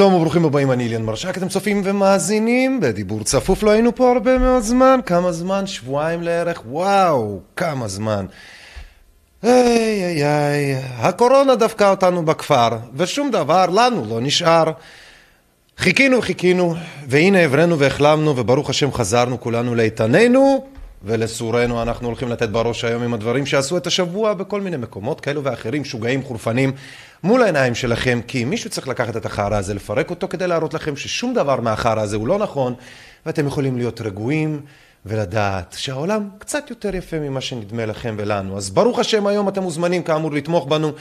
שלום וברוכים הבאים, אני אליאן מרשק, אתם צופים ומאזינים בדיבור צפוף, לא היינו פה הרבה מאוד זמן, כמה זמן? שבועיים לערך, וואו, כמה זמן. איי איי איי, הקורונה דפקה אותנו בכפר, ושום דבר לנו לא נשאר. חיכינו, חיכינו, והנה הבראנו והחלמנו, וברוך השם חזרנו כולנו לאיתננו, ולסורנו אנחנו הולכים לתת בראש היום עם הדברים שעשו את השבוע בכל מיני מקומות כאלו ואחרים, שוגעים, חורפנים, מול העיניים שלכם, כי מישהו צריך לקחת את החרא הזה, לפרק אותו כדי להראות לכם ששום דבר מהחרא הזה הוא לא נכון, ואתם יכולים להיות רגועים ולדעת שהעולם קצת יותר יפה ממה שנדמה לכם ולנו. אז ברוך השם היום אתם מוזמנים כאמור לתמוך בנו.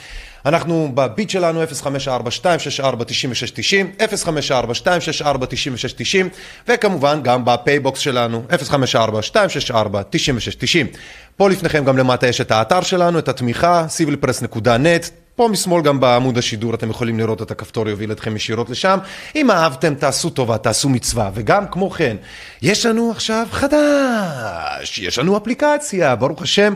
אנחנו בביט שלנו 054-264-9690, 054-264-9690, וכמובן גם בפייבוקס שלנו 054-264-9690. פה לפניכם גם למטה יש את האתר שלנו, את התמיכה, civilpress.net. פה משמאל גם בעמוד השידור אתם יכולים לראות את הכפתור יוביל אתכם ישירות לשם. אם אהבתם תעשו טובה, תעשו מצווה. וגם כמו כן, יש לנו עכשיו חדש, יש לנו אפליקציה, ברוך השם.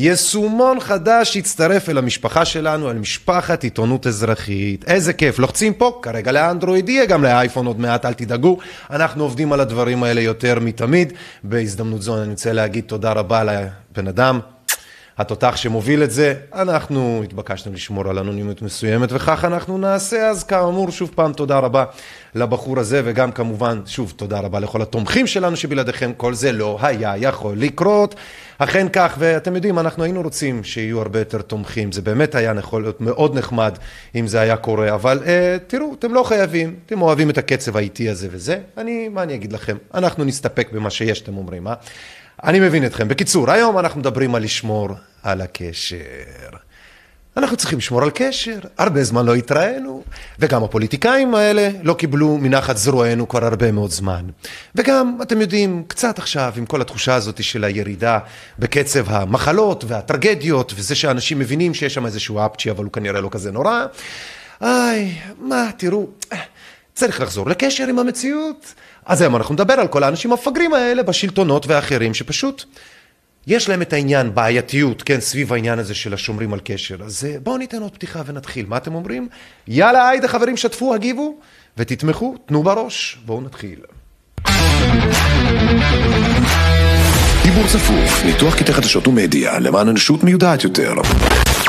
יישומון חדש שהצטרף אל המשפחה שלנו, אל משפחת עיתונות אזרחית. איזה כיף. לוחצים פה, כרגע לאנדרואיד, יהיה גם לאייפון עוד מעט, אל תדאגו. אנחנו עובדים על הדברים האלה יותר מתמיד. בהזדמנות זו אני רוצה להגיד תודה רבה לבן אדם, התותח שמוביל את זה, אנחנו התבקשנו לשמור על אנונימיות מסוימת וכך אנחנו נעשה, אז כאמור שוב פעם תודה רבה לבחור הזה וגם כמובן שוב תודה רבה לכל התומכים שלנו שבלעדיכם כל זה לא היה יכול לקרות. אכן כך, ואתם יודעים, אנחנו היינו רוצים שיהיו הרבה יותר תומכים, זה באמת היה יכול להיות מאוד נחמד אם זה היה קורה, אבל אה, תראו, אתם לא חייבים, אתם אוהבים את הקצב האיטי הזה וזה, אני, מה אני אגיד לכם, אנחנו נסתפק במה שיש, אתם אומרים, אה? אני מבין אתכם. בקיצור, היום אנחנו מדברים על לשמור על הקשר. אנחנו צריכים לשמור על קשר, הרבה זמן לא התראינו, וגם הפוליטיקאים האלה לא קיבלו מנחת זרוענו כבר הרבה מאוד זמן. וגם, אתם יודעים, קצת עכשיו, עם כל התחושה הזאת של הירידה בקצב המחלות והטרגדיות, וזה שאנשים מבינים שיש שם איזשהו אפצ'י, אבל הוא כנראה לא כזה נורא. איי, מה, תראו, צריך לחזור לקשר עם המציאות. אז היום אנחנו נדבר על כל האנשים המפגרים האלה בשלטונות ואחרים שפשוט יש להם את העניין, בעייתיות, כן, סביב העניין הזה של השומרים על קשר. אז אה, בואו ניתן עוד פתיחה ונתחיל. מה אתם אומרים? יאללה, היידה חברים, שתפו, הגיבו ותתמכו, תנו בראש. בואו נתחיל. דיבור צפוף, ניתוח קטעי חדשות ומדיה, למען אנושות מיודעת יותר.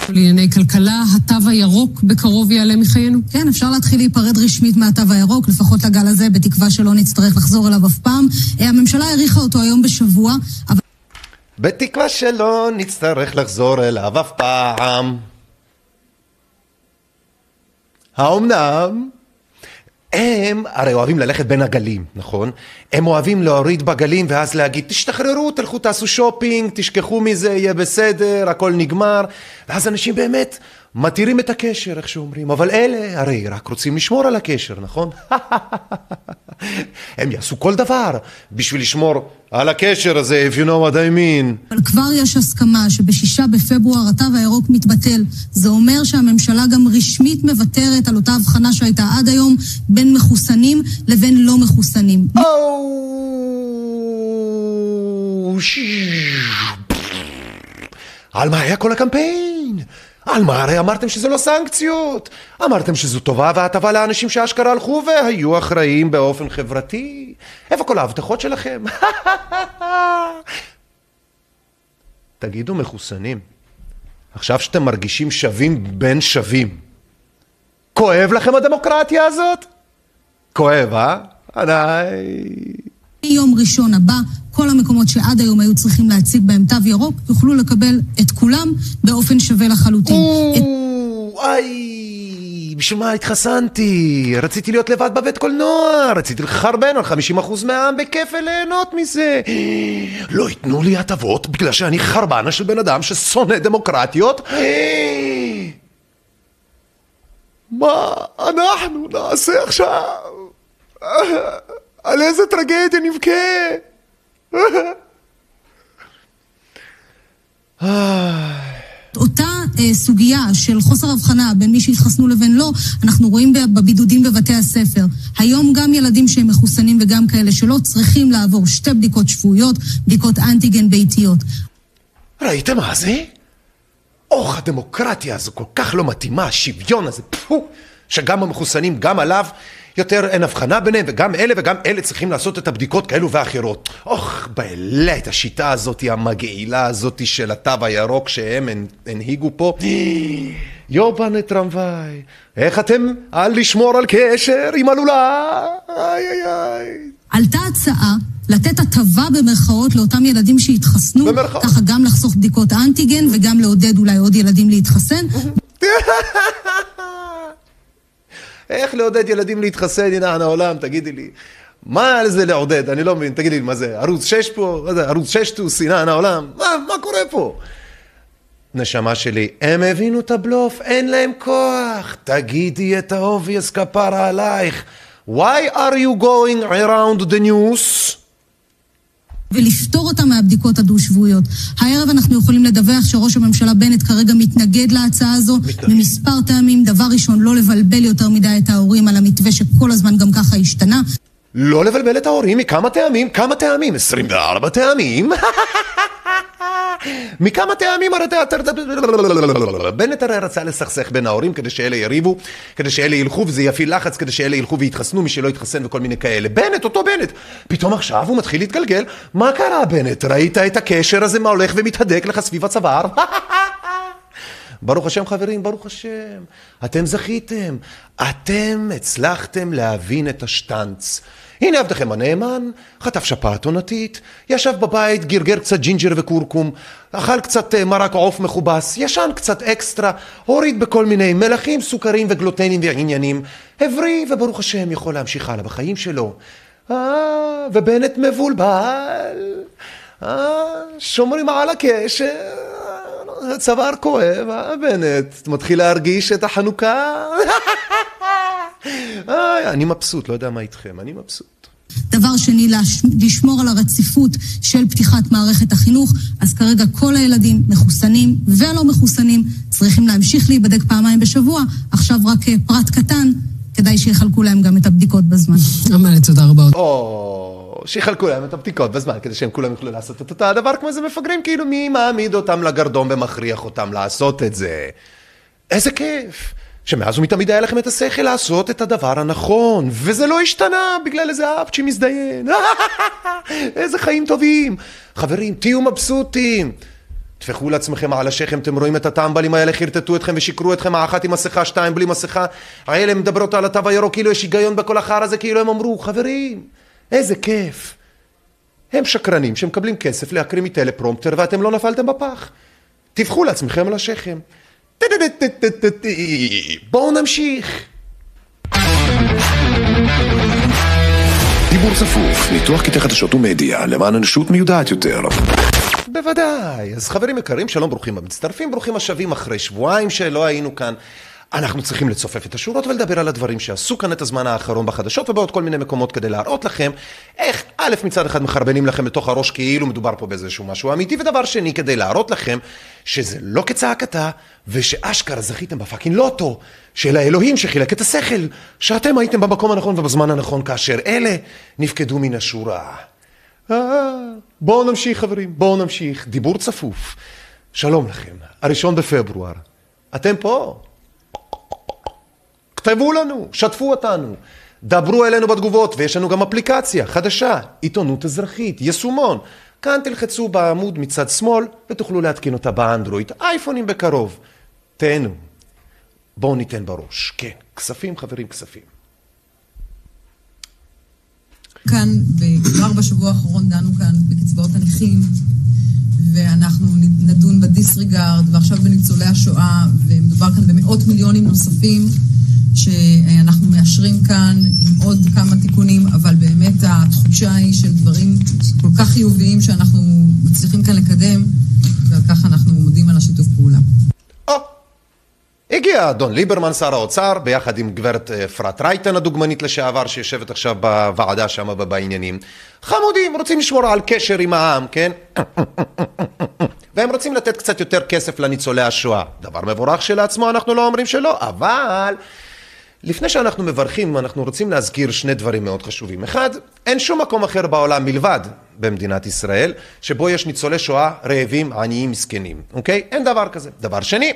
לענייני כלכלה, התו הירוק בקרוב יעלה מחיינו? כן, אפשר להתחיל להיפרד רשמית מהתו הירוק, לפחות לגל הזה, בתקווה שלא נצטרך לחזור אליו אף פעם. אה, הממשלה האריכה אותו היום בשבוע, אבל... בתקווה שלא נצטרך לחזור אליו אף פעם. האומנם? הם הרי אוהבים ללכת בין הגלים, נכון? הם אוהבים להוריד בגלים ואז להגיד תשתחררו, תלכו תעשו שופינג, תשכחו מזה, יהיה בסדר, הכל נגמר ואז אנשים באמת מתירים את הקשר, איך שאומרים, אבל אלה הרי רק רוצים לשמור על הקשר, נכון? הם יעשו כל דבר בשביל לשמור על הקשר הזה, if you know what I mean. אבל כבר יש הסכמה שבשישה בפברואר התו הירוק מתבטל. זה אומר שהממשלה גם רשמית מוותרת על אותה הבחנה שהייתה עד היום בין מחוסנים לבין לא מחוסנים. על מה היה כל הקמפיין? על מה הרי אמרתם שזה לא סנקציות? אמרתם שזו טובה והטבה לאנשים שאשכרה הלכו והיו אחראים באופן חברתי? איפה כל ההבטחות שלכם? תגידו מחוסנים, עכשיו שאתם מרגישים שווים בין שווים, כואב לכם הדמוקרטיה הזאת? כואב, אה? עדיי... מיום ראשון הבא, כל המקומות שעד היום היו צריכים להציג בהם תו ירוק, יוכלו לקבל את כולם באופן שווה לחלוטין. איי, בשביל מה התחסנתי? רציתי להיות לבד בבית קולנוע, רציתי לחרבן על 50% מהעם בכיף וליהנות מזה. לא ייתנו לי הטבות בגלל שאני חרבנה של בן אדם ששונא דמוקרטיות? מה אנחנו נעשה עכשיו? על איזה טרגדיה נבכה? אותה אה, סוגיה של חוסר הבחנה בין מי שהתחסנו לבין לא, אנחנו רואים בבידודים בבתי הספר. היום גם ילדים שהם מחוסנים וגם כאלה שלא צריכים לעבור שתי בדיקות שבועיות, בדיקות אנטיגן ביתיות. ראיתם מה זה? אוח, הדמוקרטיה הזו כל כך לא מתאימה, השוויון הזה, פו, שגם המחוסנים, גם עליו, יותר אין הבחנה ביניהם, וגם אלה וגם אלה צריכים לעשות את הבדיקות כאלו ואחרות. אוח, בעלה את השיטה הזאת, המגעילה הזאת של התו הירוק שהם הנהיגו פה. יובנה טרמוואי, איך אתם על לשמור על קשר עם הלולה? איי איי איי. עלתה הצעה לתת הטבה במרכאות לאותם ילדים שהתחסנו, במרכאות. ככה גם לחסוך בדיקות אנטיגן וגם לעודד אולי עוד ילדים להתחסן. איך לעודד ילדים להתחסן, הנה העולם, תגידי לי. מה זה לעודד? אני לא מבין, תגידי לי, מה זה, ערוץ 6 פה? מה זה, ערוץ 6 טו, שנאה העולם? מה, מה קורה פה? נשמה שלי, הם הבינו את הבלוף, אין להם כוח. תגידי את ה obvious כפרה עלייך. Why are you going around the news? ולפטור אותם מהבדיקות הדו-שבועיות. הערב אנחנו יכולים לדווח שראש הממשלה בנט כרגע מתנגד להצעה הזו. ממספר טעמים. דבר ראשון, לא לבלבל יותר מדי את ההורים על המתווה שכל הזמן גם ככה השתנה. לא לבלבל את ההורים מכמה טעמים? כמה טעמים? 24 טעמים? מכמה טעמים הרי אתה... בנט הרי רצה לסכסך בין ההורים כדי שאלה יריבו, כדי שאלה ילכו וזה יפעיל לחץ כדי שאלה ילכו ויתחסנו, מי שלא יתחסן וכל מיני כאלה. בנט, אותו בנט. פתאום עכשיו הוא מתחיל להתגלגל. מה קרה בנט? ראית את הקשר הזה מה הולך ומתהדק לך סביב הצוואר? ברוך השם חברים, ברוך השם. אתם זכיתם. אתם הצלחתם להבין את השטנץ. הנה עבדכם הנאמן, חטף שפעת עונתית, ישב בבית, גרגר קצת ג'ינג'ר וכורכום, אכל קצת אה, מרק עוף מכובס, ישן קצת אקסטרה, הוריד בכל מיני מלחים, סוכרים וגלוטנים ועניינים, הבריא וברוך השם יכול להמשיך הלאה בחיים שלו. אה, ובנט מבולבל, אה, שומרים על הקשר, צוואר כואב, אה בנט, מתחיל להרגיש את החנוכה? אה, אני מבסוט, לא יודע מה איתכם, אני מבסוט. דבר שני, לשמור על הרציפות של פתיחת מערכת החינוך. אז כרגע כל הילדים, מחוסנים ולא מחוסנים, צריכים להמשיך להיבדק פעמיים בשבוע. עכשיו רק אה, פרט קטן, כדאי שיחלקו להם גם את הבדיקות בזמן. אמרת, תודה רבה. או, שיחלקו להם את הבדיקות בזמן, כדי שהם כולם יוכלו לעשות את אותו הדבר כמו איזה מפגרים, כאילו מי מעמיד אותם לגרדום ומכריח אותם לעשות את זה? איזה כיף. שמאז ומתמיד היה לכם את השכל לעשות את הדבר הנכון, וזה לא השתנה בגלל איזה אפצ'י מזדיין. איזה חיים טובים. חברים, תהיו מבסוטים. טפחו לעצמכם על השכם, אתם רואים את הטמבלים האלה חרטטו אתכם ושיקרו אתכם, האחת עם מסכה, שתיים בלי מסכה. האלה מדברות על התו הירוק, כאילו יש היגיון בכל החר הזה, כאילו הם אמרו, חברים, איזה כיף. הם שקרנים שמקבלים כסף להקריא מטלפרומפטר ואתם לא נפלתם בפח. טפחו לעצמכם על השכם. בואו נמשיך. דיבור צפוף, ניתוח קטעי חדשות ומדיה, למען אנושות מיודעת יותר. בוודאי. אז חברים יקרים, שלום, ברוכים המצטרפים, ברוכים השבים אחרי שבועיים שלא היינו כאן. אנחנו צריכים לצופף את השורות ולדבר על הדברים שעשו כאן את הזמן האחרון בחדשות ובעוד כל מיני מקומות כדי להראות לכם איך א' מצד אחד מחרבנים לכם לתוך הראש כאילו מדובר פה באיזשהו משהו אמיתי ודבר שני כדי להראות לכם שזה לא כצעקתה ושאשכרה זכיתם בפאקינג לוטו של האלוהים שחילק את השכל שאתם הייתם במקום הנכון ובזמן הנכון כאשר אלה נפקדו מן השורה. אה, בואו נמשיך חברים, בואו נמשיך. דיבור צפוף. שלום לכם, הראשון בפברואר. אתם פה. כתבו לנו, שתפו אותנו, דברו אלינו בתגובות, ויש לנו גם אפליקציה חדשה, עיתונות אזרחית, יישומון. כאן תלחצו בעמוד מצד שמאל ותוכלו להתקין אותה באנדרואיד, אייפונים בקרוב. תהנו. בואו ניתן בראש. כן, כספים חברים, כספים. כאן, כבר בשבוע האחרון דנו כאן בקצבאות הנכים, ואנחנו נדון בדיסריגרד, ועכשיו בניצולי השואה, ומדובר כאן במאות מיליונים נוספים. שאנחנו מאשרים כאן עם עוד כמה תיקונים, אבל באמת התחושה היא של דברים כל כך חיוביים שאנחנו מצליחים כאן לקדם, ועל כך אנחנו מודים על השיתוף פעולה. או, הגיע אדון ליברמן, שר האוצר, ביחד עם גברת אה, אפרת רייטן, הדוגמנית לשעבר, שיושבת עכשיו בוועדה שם בעניינים. חמודים, רוצים לשמור על קשר עם העם, כן? והם רוצים לתת קצת יותר כסף לניצולי השואה. דבר מבורך שלעצמו, אנחנו לא אומרים שלא, אבל... לפני שאנחנו מברכים, אנחנו רוצים להזכיר שני דברים מאוד חשובים. אחד, אין שום מקום אחר בעולם מלבד במדינת ישראל, שבו יש ניצולי שואה רעבים, עניים, מסכנים, אוקיי? אין דבר כזה. דבר שני,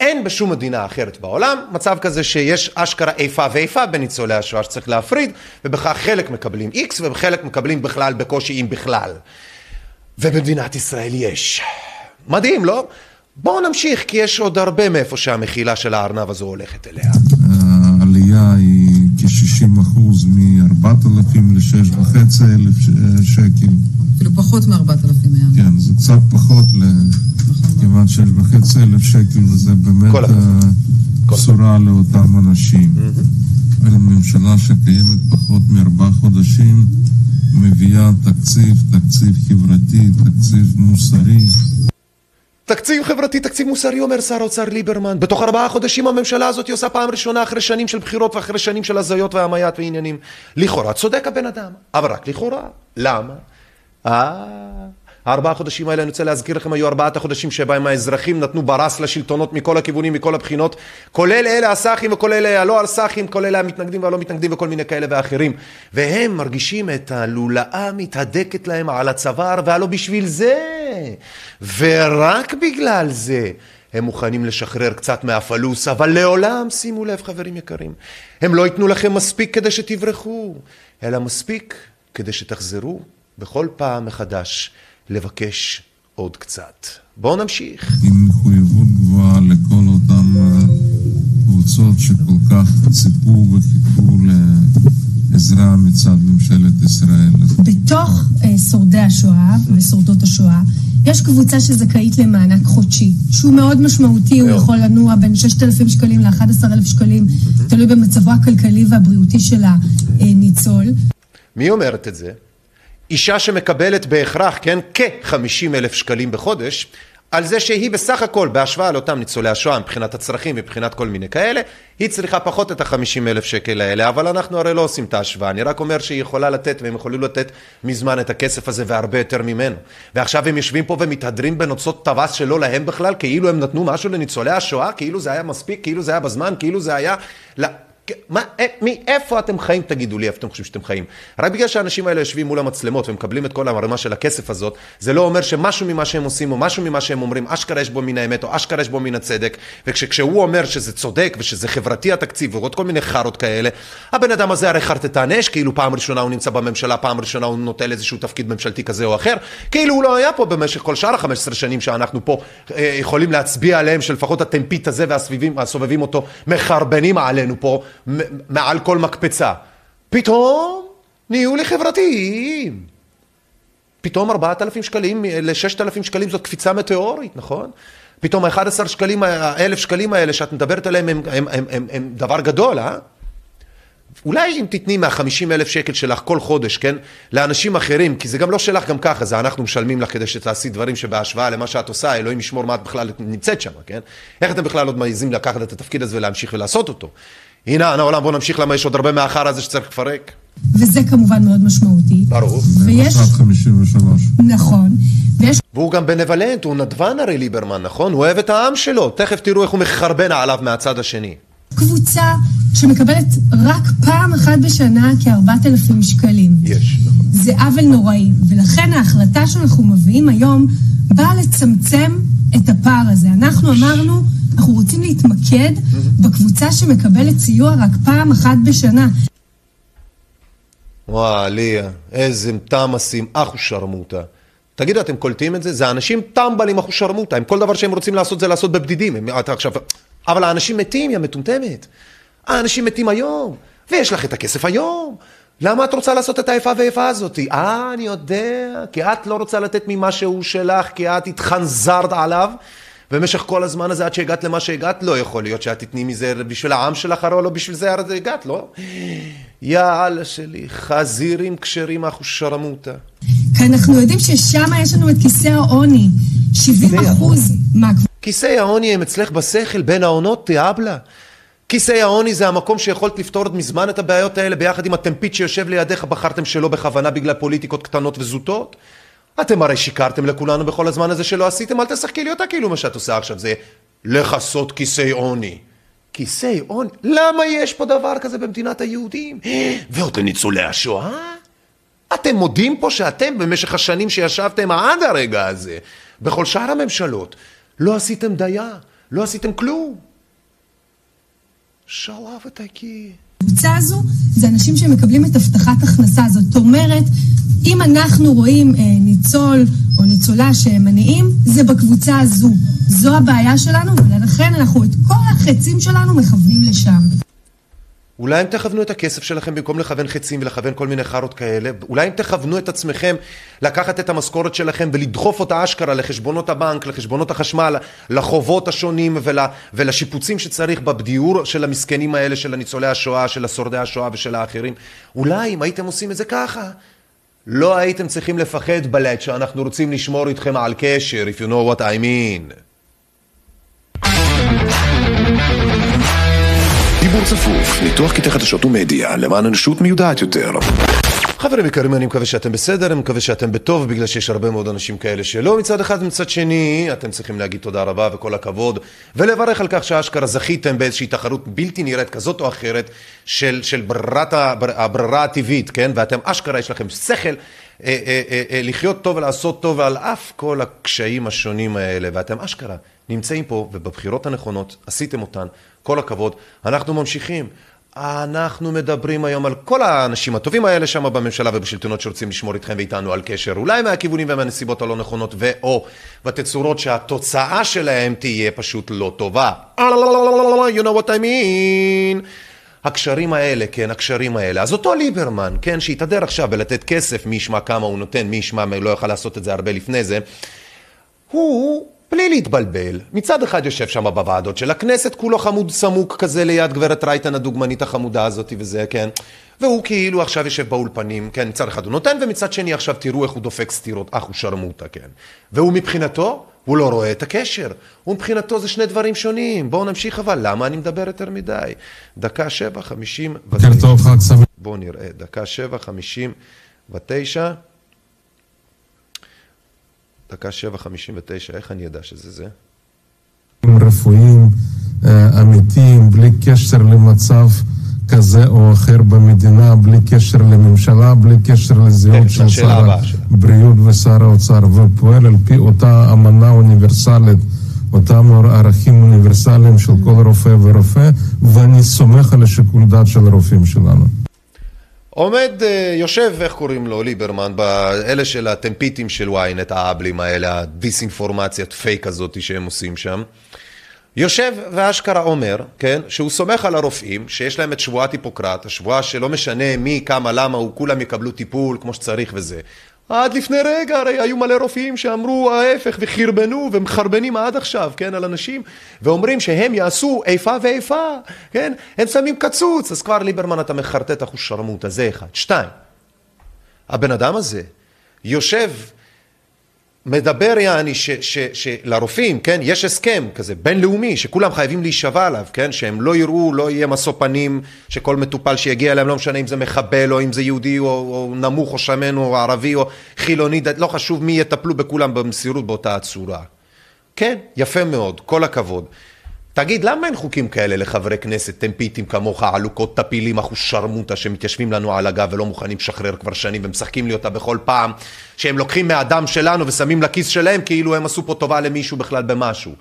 אין בשום מדינה אחרת בעולם מצב כזה שיש אשכרה איפה ואיפה בין ניצולי השואה שצריך להפריד, ובכך חלק מקבלים X וחלק מקבלים בכלל בקושי אם בכלל. ובמדינת ישראל יש. מדהים, לא? בואו נמשיך, כי יש עוד הרבה מאיפה שהמחילה של הארנב הזו הולכת אליה. העלייה היא כ-60 אחוז מ-4,000 ל-6,500 שקל. אפילו פחות מ-4,000 היה. כן, זה קצת פחות, כיוון 6,500 שקל, וזה באמת. אה, בשורה לאותם אנשים. אבל ממשלה שקיימת פחות מארבעה חודשים מביאה תקציב, תקציב חברתי, תקציב מוסרי. תקציב חברתי, תקציב מוסרי, אומר שר האוצר ליברמן. בתוך ארבעה חודשים הממשלה הזאת עושה פעם ראשונה אחרי שנים של בחירות ואחרי שנים של הזיות והמיית ועניינים. לכאורה צודק הבן אדם, אבל רק לכאורה. למה? אה... הארבעה חודשים האלה, אני רוצה להזכיר לכם, היו ארבעת החודשים שבהם האזרחים נתנו ברס לשלטונות מכל הכיוונים, מכל הבחינות, כולל אלה הסאחים וכל אלה הלא הסאחים, כל אלה המתנגדים והלא מתנגדים וכל מיני כאלה ואחרים. והם מרגישים את הלולאה מתהדקת להם על הצוואר, והלא בשביל זה, ורק בגלל זה. הם מוכנים לשחרר קצת מהפלוס, אבל לעולם, שימו לב חברים יקרים, הם לא ייתנו לכם מספיק כדי שתברחו, אלא מספיק כדי שתחזרו בכל פעם מחדש לבקש עוד קצת. בואו נמשיך. עם מחויבות גבוהה לכל אותן אה, קבוצות שכל כך ציפו וחיכו לעזרה מצד ממשלת ישראל. בתוך אה, שורדי השואה ושורדות השואה, יש קבוצה שזכאית למענק חודשי, שהוא מאוד משמעותי, הוא. יכול לנוע בין 6,000 שקלים ל-11,000 שקלים, תלוי במצבו הכלכלי והבריאותי של הניצול. מי אומרת את זה? אישה שמקבלת בהכרח, כן, כ-50 אלף שקלים בחודש, על זה שהיא בסך הכל, בהשוואה לאותם ניצולי השואה, מבחינת הצרכים, מבחינת כל מיני כאלה, היא צריכה פחות את ה-50 אלף שקל האלה, אבל אנחנו הרי לא עושים את ההשוואה, אני רק אומר שהיא יכולה לתת, והם יכולים לתת מזמן את הכסף הזה והרבה יותר ממנו. ועכשיו הם יושבים פה ומתהדרים בנוצות טווס שלא להם בכלל, כאילו הם נתנו משהו לניצולי השואה, כאילו זה היה מספיק, כאילו זה היה בזמן, כאילו זה היה... לא... מה, אה, מי, איפה אתם חיים? תגידו לי, איפה אתם חושבים שאתם חיים? רק בגלל שהאנשים האלה יושבים מול המצלמות ומקבלים את כל הערימה של הכסף הזאת, זה לא אומר שמשהו ממה שהם עושים, או משהו ממה שהם אומרים, אשכרה יש בו מן האמת, או אשכרה יש בו מן הצדק, וכשהוא אומר שזה צודק, ושזה חברתי התקציב, ועוד כל מיני חארות כאלה, הבן אדם הזה הרי חרטטן אש, כאילו פעם ראשונה הוא נמצא בממשלה, פעם ראשונה הוא נוטל איזשהו תפקיד ממשלתי כזה או אחר, כאילו הוא לא היה פה במשך כל שאר ה-15 שנים שאנחנו פה אה, יכולים להצביע עליהם, שלפחות הטמפית הזה והסביבים, הסובבים אותו מחרבנים עלינו פה, מעל כל מקפצה. פתאום נהיו לי חברתיים. פתאום 4,000 שקלים ל-6,000 שקלים זאת קפיצה מטאורית, נכון? פתאום ה-11 שקלים, ה-1,000 שקלים האלה שאת מדברת עליהם הם, הם, הם, הם, הם דבר גדול, אה? אולי אם תתני מה-50 אלף שקל שלך כל חודש, כן? לאנשים אחרים, כי זה גם לא שלך גם ככה, זה אנחנו משלמים לך כדי שתעשי דברים שבהשוואה למה שאת עושה, אלוהים ישמור מה את בכלל נמצאת שם, כן? איך אתם בכלל עוד מעזים לקחת את התפקיד הזה ולהמשיך ולעשות אותו? הנה, אנא עולם, בואו נמשיך למה יש עוד הרבה מהאחר הזה שצריך לפרק. וזה כמובן מאוד משמעותי. ברור. ויש, במצב 53. נכון, ויש והוא גם בנבלנט, הוא נדבן הרי ליברמן, נכון? הוא אוהב את העם שלו. תכף תראו איך הוא מחרבן עליו מהצד השני. קבוצה שמקבלת רק פעם אחת בשנה כ-4,000 שקלים. יש, נכון. זה עוול נוראי, ולכן ההחלטה שאנחנו מביאים היום באה לצמצם את הפער הזה. אנחנו אמרנו, אנחנו רוצים להתמקד בקבוצה שמקבלת סיוע רק פעם אחת בשנה. וואי, ליה, איזה תמאסים, אחו שרמוטה. תגידו, אתם קולטים את זה? זה אנשים טמבלים אחו שרמוטה. הם כל דבר שהם רוצים לעשות זה לעשות בבדידים. הם, אתה עכשיו... אבל האנשים מתים, יא מטומטמת. האנשים מתים היום, ויש לך את הכסף היום. למה את רוצה לעשות את האיפה ואיפה הזאת? אה, אני יודע, כי את לא רוצה לתת ממה שהוא שלך, כי את התחנזרת עליו, במשך כל הזמן הזה, עד שהגעת למה שהגעת, לא יכול להיות שאת תתני מזה בשביל העם שלך, הרי לא בשביל זה הגעת, לא? יאללה שלי, חזירים כשרים אחושרמוטה. כי אנחנו יודעים ששם יש לנו את כיסא העוני. 70 אחוז מה... כיסי העוני הם אצלך בשכל, בין העונות, תיאבלה. כיסי העוני זה המקום שיכולת לפתור את מזמן את הבעיות האלה ביחד עם הטמפית שיושב לידיך, בחרתם שלא בכוונה בגלל פוליטיקות קטנות וזוטות? אתם הרי שיקרתם לכולנו בכל הזמן הזה שלא עשיתם, אל תשחקי לי אותה כאילו מה שאת עושה עכשיו זה לכסות כיסי עוני. כיסי עוני? למה יש פה דבר כזה במדינת היהודים? ועוד לניצולי השואה? אתם מודים פה שאתם במשך השנים שישבתם עד הרגע הזה, בכל שאר הממשלות, לא עשיתם דייה, לא עשיתם כלום. שלב ותקי. הקבוצה הזו זה אנשים שמקבלים את הבטחת הכנסה. זאת אומרת, אם אנחנו רואים אה, ניצול או ניצולה שהם עניים, זה בקבוצה הזו. זו הבעיה שלנו, ולכן אנחנו את כל החצים שלנו מכוונים לשם. אולי אם תכוונו את הכסף שלכם במקום לכוון חצים ולכוון כל מיני חארות כאלה, אולי אם תכוונו את עצמכם לקחת את המשכורת שלכם ולדחוף אותה אשכרה לחשבונות הבנק, לחשבונות החשמל, לחובות השונים ול, ולשיפוצים שצריך בדיור של המסכנים האלה, של הניצולי השואה, של השורדי השואה ושל האחרים. אולי אם הייתם עושים את זה ככה, לא הייתם צריכים לפחד בלט שאנחנו רוצים לשמור איתכם על קשר, if you know what I mean. דיבור צפוף, ניתוח קטעי חדשות ומדיה למען אנושות מיודעת יותר. חברים יקרים, אני מקווה שאתם בסדר, אני מקווה שאתם בטוב, בגלל שיש הרבה מאוד אנשים כאלה שלא מצד אחד, מצד שני, אתם צריכים להגיד תודה רבה וכל הכבוד, ולברך על כך שאשכרה זכיתם באיזושהי תחרות בלתי נראית כזאת או אחרת, של, של ברירת, הברירה הטבעית, כן? ואתם אשכרה, יש לכם שכל אה, אה, אה, אה, לחיות טוב ולעשות טוב, על אף כל הקשיים השונים האלה, ואתם אשכרה נמצאים פה, ובבחירות הנכונות עשיתם אותן, כל הכבוד, אנחנו ממשיכים. אנחנו מדברים היום על כל האנשים הטובים האלה שם בממשלה ובשלטונות שרוצים לשמור איתכם ואיתנו על קשר, אולי מהכיוונים ומהנסיבות הלא נכונות ו/או בתצורות שהתוצאה שלהם תהיה פשוט לא טובה. you know what I mean. הקשרים האלה, כן, הקשרים האלה. אז אותו ליברמן, כן, שהתהדר עכשיו בלתת כסף, מי ישמע כמה הוא נותן, מי ישמע, לא יוכל לעשות את זה הרבה לפני זה, הוא בלי להתבלבל, מצד אחד יושב שם בוועדות של הכנסת, כולו חמוד סמוק כזה ליד גברת רייטן הדוגמנית החמודה הזאת וזה, כן? והוא כאילו עכשיו יושב באולפנים, כן, מצד אחד הוא נותן, ומצד שני עכשיו תראו איך הוא דופק סטירות, אך הוא שרמוטה, כן? והוא מבחינתו, הוא לא רואה את הקשר. הוא מבחינתו זה שני דברים שונים. בואו נמשיך אבל, למה אני מדבר יותר מדי? דקה שבע, חמישים ותשע. בואו נראה, דקה שבע, חמישים ותשע. דקה שבע, חמישים ותשע, איך אני אדע שזה זה? רפואיים אה, אמיתיים, בלי קשר למצב כזה או אחר במדינה, בלי קשר לממשלה, בלי קשר לזהות של שר הבריאות ושר האוצר, ופועל על פי אותה אמנה אוניברסלית. אותם ערכים אוניברסליים של כל רופא ורופא, ואני סומך על השיקול דעת של הרופאים שלנו. עומד, יושב, איך קוראים לו, ליברמן, באלה של הטמפיטים של ynet, האבלים האלה, הדיסאינפורמציית פייק הזאת שהם עושים שם. יושב ואשכרה אומר, כן, שהוא סומך על הרופאים, שיש להם את שבועת היפוקרט, השבועה שלא משנה מי, כמה, למה, הוא, כולם יקבלו טיפול כמו שצריך וזה. עד לפני רגע הרי היו מלא רופאים שאמרו ההפך וחרבנו ומחרבנים עד עכשיו, כן, על אנשים ואומרים שהם יעשו איפה ואיפה, כן, הם שמים קצוץ, אז כבר ליברמן אתה מחרטט אחוז שרמוטה, זה אחד. שתיים, הבן אדם הזה יושב מדבר יעני שלרופאים, כן, יש הסכם כזה בינלאומי שכולם חייבים להישבע עליו, כן, שהם לא יראו, לא יהיה משוא פנים, שכל מטופל שיגיע אליהם, לא משנה אם זה מחבל או אם זה יהודי או, או נמוך או שמן או ערבי או חילוני, לא חשוב מי יטפלו בכולם במסירות באותה הצורה. כן, יפה מאוד, כל הכבוד. תגיד, למה אין חוקים כאלה לחברי כנסת, טמפיטים כמוך, עלוקות טפילים, אחוז שרמוטה, שמתיישבים לנו על הגב ולא מוכנים לשחרר כבר שנים ומשחקים לי אותה בכל פעם, שהם לוקחים מהדם שלנו ושמים לכיס שלהם כאילו הם עשו פה טובה למישהו בכלל במשהו.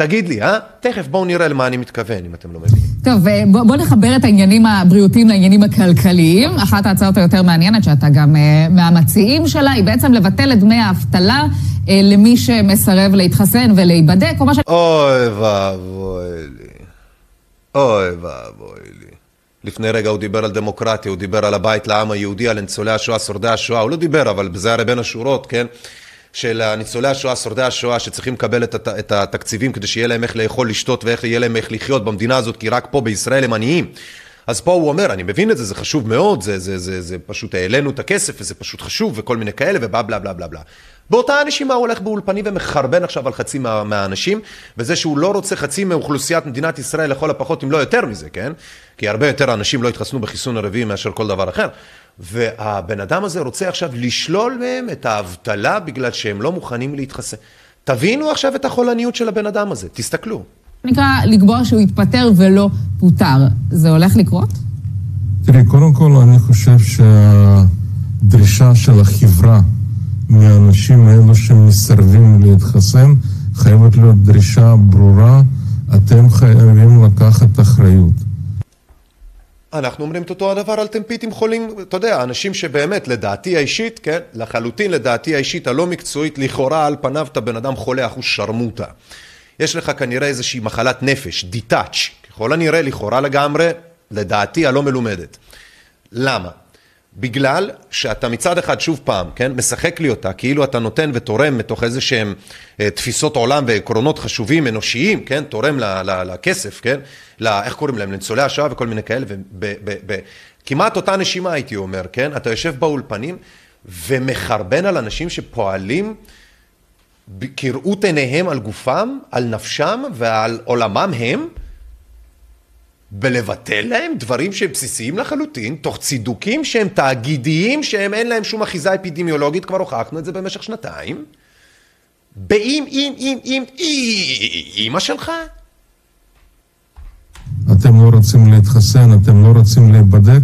תגיד לי, אה? תכף בואו נראה למה אני מתכוון, אם אתם לא מבינים. טוב, בואו בוא נחבר את העניינים הבריאותיים לעניינים הכלכליים. אחת ההצעות היותר מעניינת, שאתה גם uh, מהמציעים שלה, היא בעצם לבטל את דמי האבטלה uh, למי שמסרב להתחסן ולהיבדק, או מה ש... אוי ואבוי לי. אוי ואבוי לי. לפני רגע הוא דיבר על דמוקרטיה, הוא דיבר על הבית לעם היהודי, על ניצולי השואה, שורדי השואה, הוא לא דיבר, אבל זה הרי בין השורות, כן? של ניצולי השואה, שורדי השואה, שצריכים לקבל את, את התקציבים כדי שיהיה להם איך לאכול, לשתות ואיך יהיה להם איך לחיות במדינה הזאת, כי רק פה בישראל הם עניים. אז פה הוא אומר, אני מבין את זה, זה חשוב מאוד, זה, זה, זה, זה פשוט העלינו את הכסף וזה פשוט חשוב וכל מיני כאלה ובלה בלה בלה בלה בלה. באותה הנשימה הוא הולך באולפנים ומחרבן עכשיו על חצי מה, מהאנשים, וזה שהוא לא רוצה חצי מאוכלוסיית מדינת ישראל לכל הפחות, אם לא יותר מזה, כן? כי הרבה יותר אנשים לא התחסנו בחיסון הרביעי מאשר כל דבר אחר. והבן אדם הזה רוצה עכשיו לשלול מהם את האבטלה בגלל שהם לא מוכנים להתחסן. תבינו עכשיו את החולניות של הבן אדם הזה, תסתכלו. נקרא לקבוע שהוא יתפטר ולא פוטר. זה הולך לקרות? תראי, קודם כל אני חושב שהדרישה של החברה מהאנשים האלו שמסרבים להתחסן חייבת להיות דרישה ברורה, אתם חייבים לקחת אחריות. אנחנו אומרים את אותו הדבר על טמפיטים חולים, אתה יודע, אנשים שבאמת, לדעתי האישית, כן, לחלוטין לדעתי האישית הלא מקצועית, לכאורה על פניו אתה בן אדם חולה אחוז שרמוטה. יש לך כנראה איזושהי מחלת נפש, דיטאץ', ככל הנראה לכאורה לגמרי, לדעתי הלא מלומדת. למה? בגלל שאתה מצד אחד, שוב פעם, כן, משחק לי אותה, כאילו אתה נותן ותורם מתוך איזה שהם אה, תפיסות עולם ועקרונות חשובים, אנושיים, כן, תורם לכסף, כן, לה, איך קוראים להם, לניצולי השואה וכל מיני כאלה, וכמעט אותה נשימה הייתי אומר, כן, אתה יושב באולפנים ומחרבן על אנשים שפועלים כראות עיניהם על גופם, על נפשם ועל עולמם הם, ולבטל להם דברים שהם בסיסיים לחלוטין, תוך צידוקים שהם תאגידיים, שהם אין להם שום אחיזה אפידמיולוגית, כבר הוכחנו את זה במשך שנתיים. באם, אם, אם, אם, אימא שלך? אתם לא רוצים להתחסן, אתם לא רוצים להיבדק,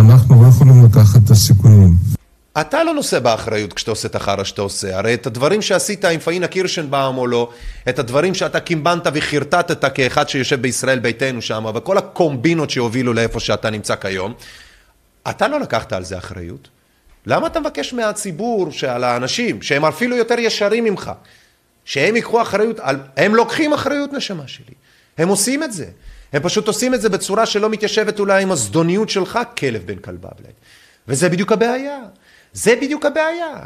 אנחנו לא יכולים לקחת את הסיכונים. אתה לא נושא באחריות כשאתה עושה את החרא שאתה עושה. הרי את הדברים שעשית עם פאינה קירשנבאום או לא, את הדברים שאתה קימבנת וחרטטת כאחד שיושב בישראל ביתנו שם, וכל הקומבינות שהובילו לאיפה שאתה נמצא כיום, אתה לא לקחת על זה אחריות. למה אתה מבקש מהציבור, שעל האנשים, שהם אפילו יותר ישרים ממך, שהם ייקחו אחריות, על... הם לוקחים אחריות נשמה שלי. הם עושים את זה. הם פשוט עושים את זה בצורה שלא מתיישבת אולי עם הזדוניות שלך, כלב בן כלבה בלד. וזה בדיוק הבעיה. זה בדיוק הבעיה.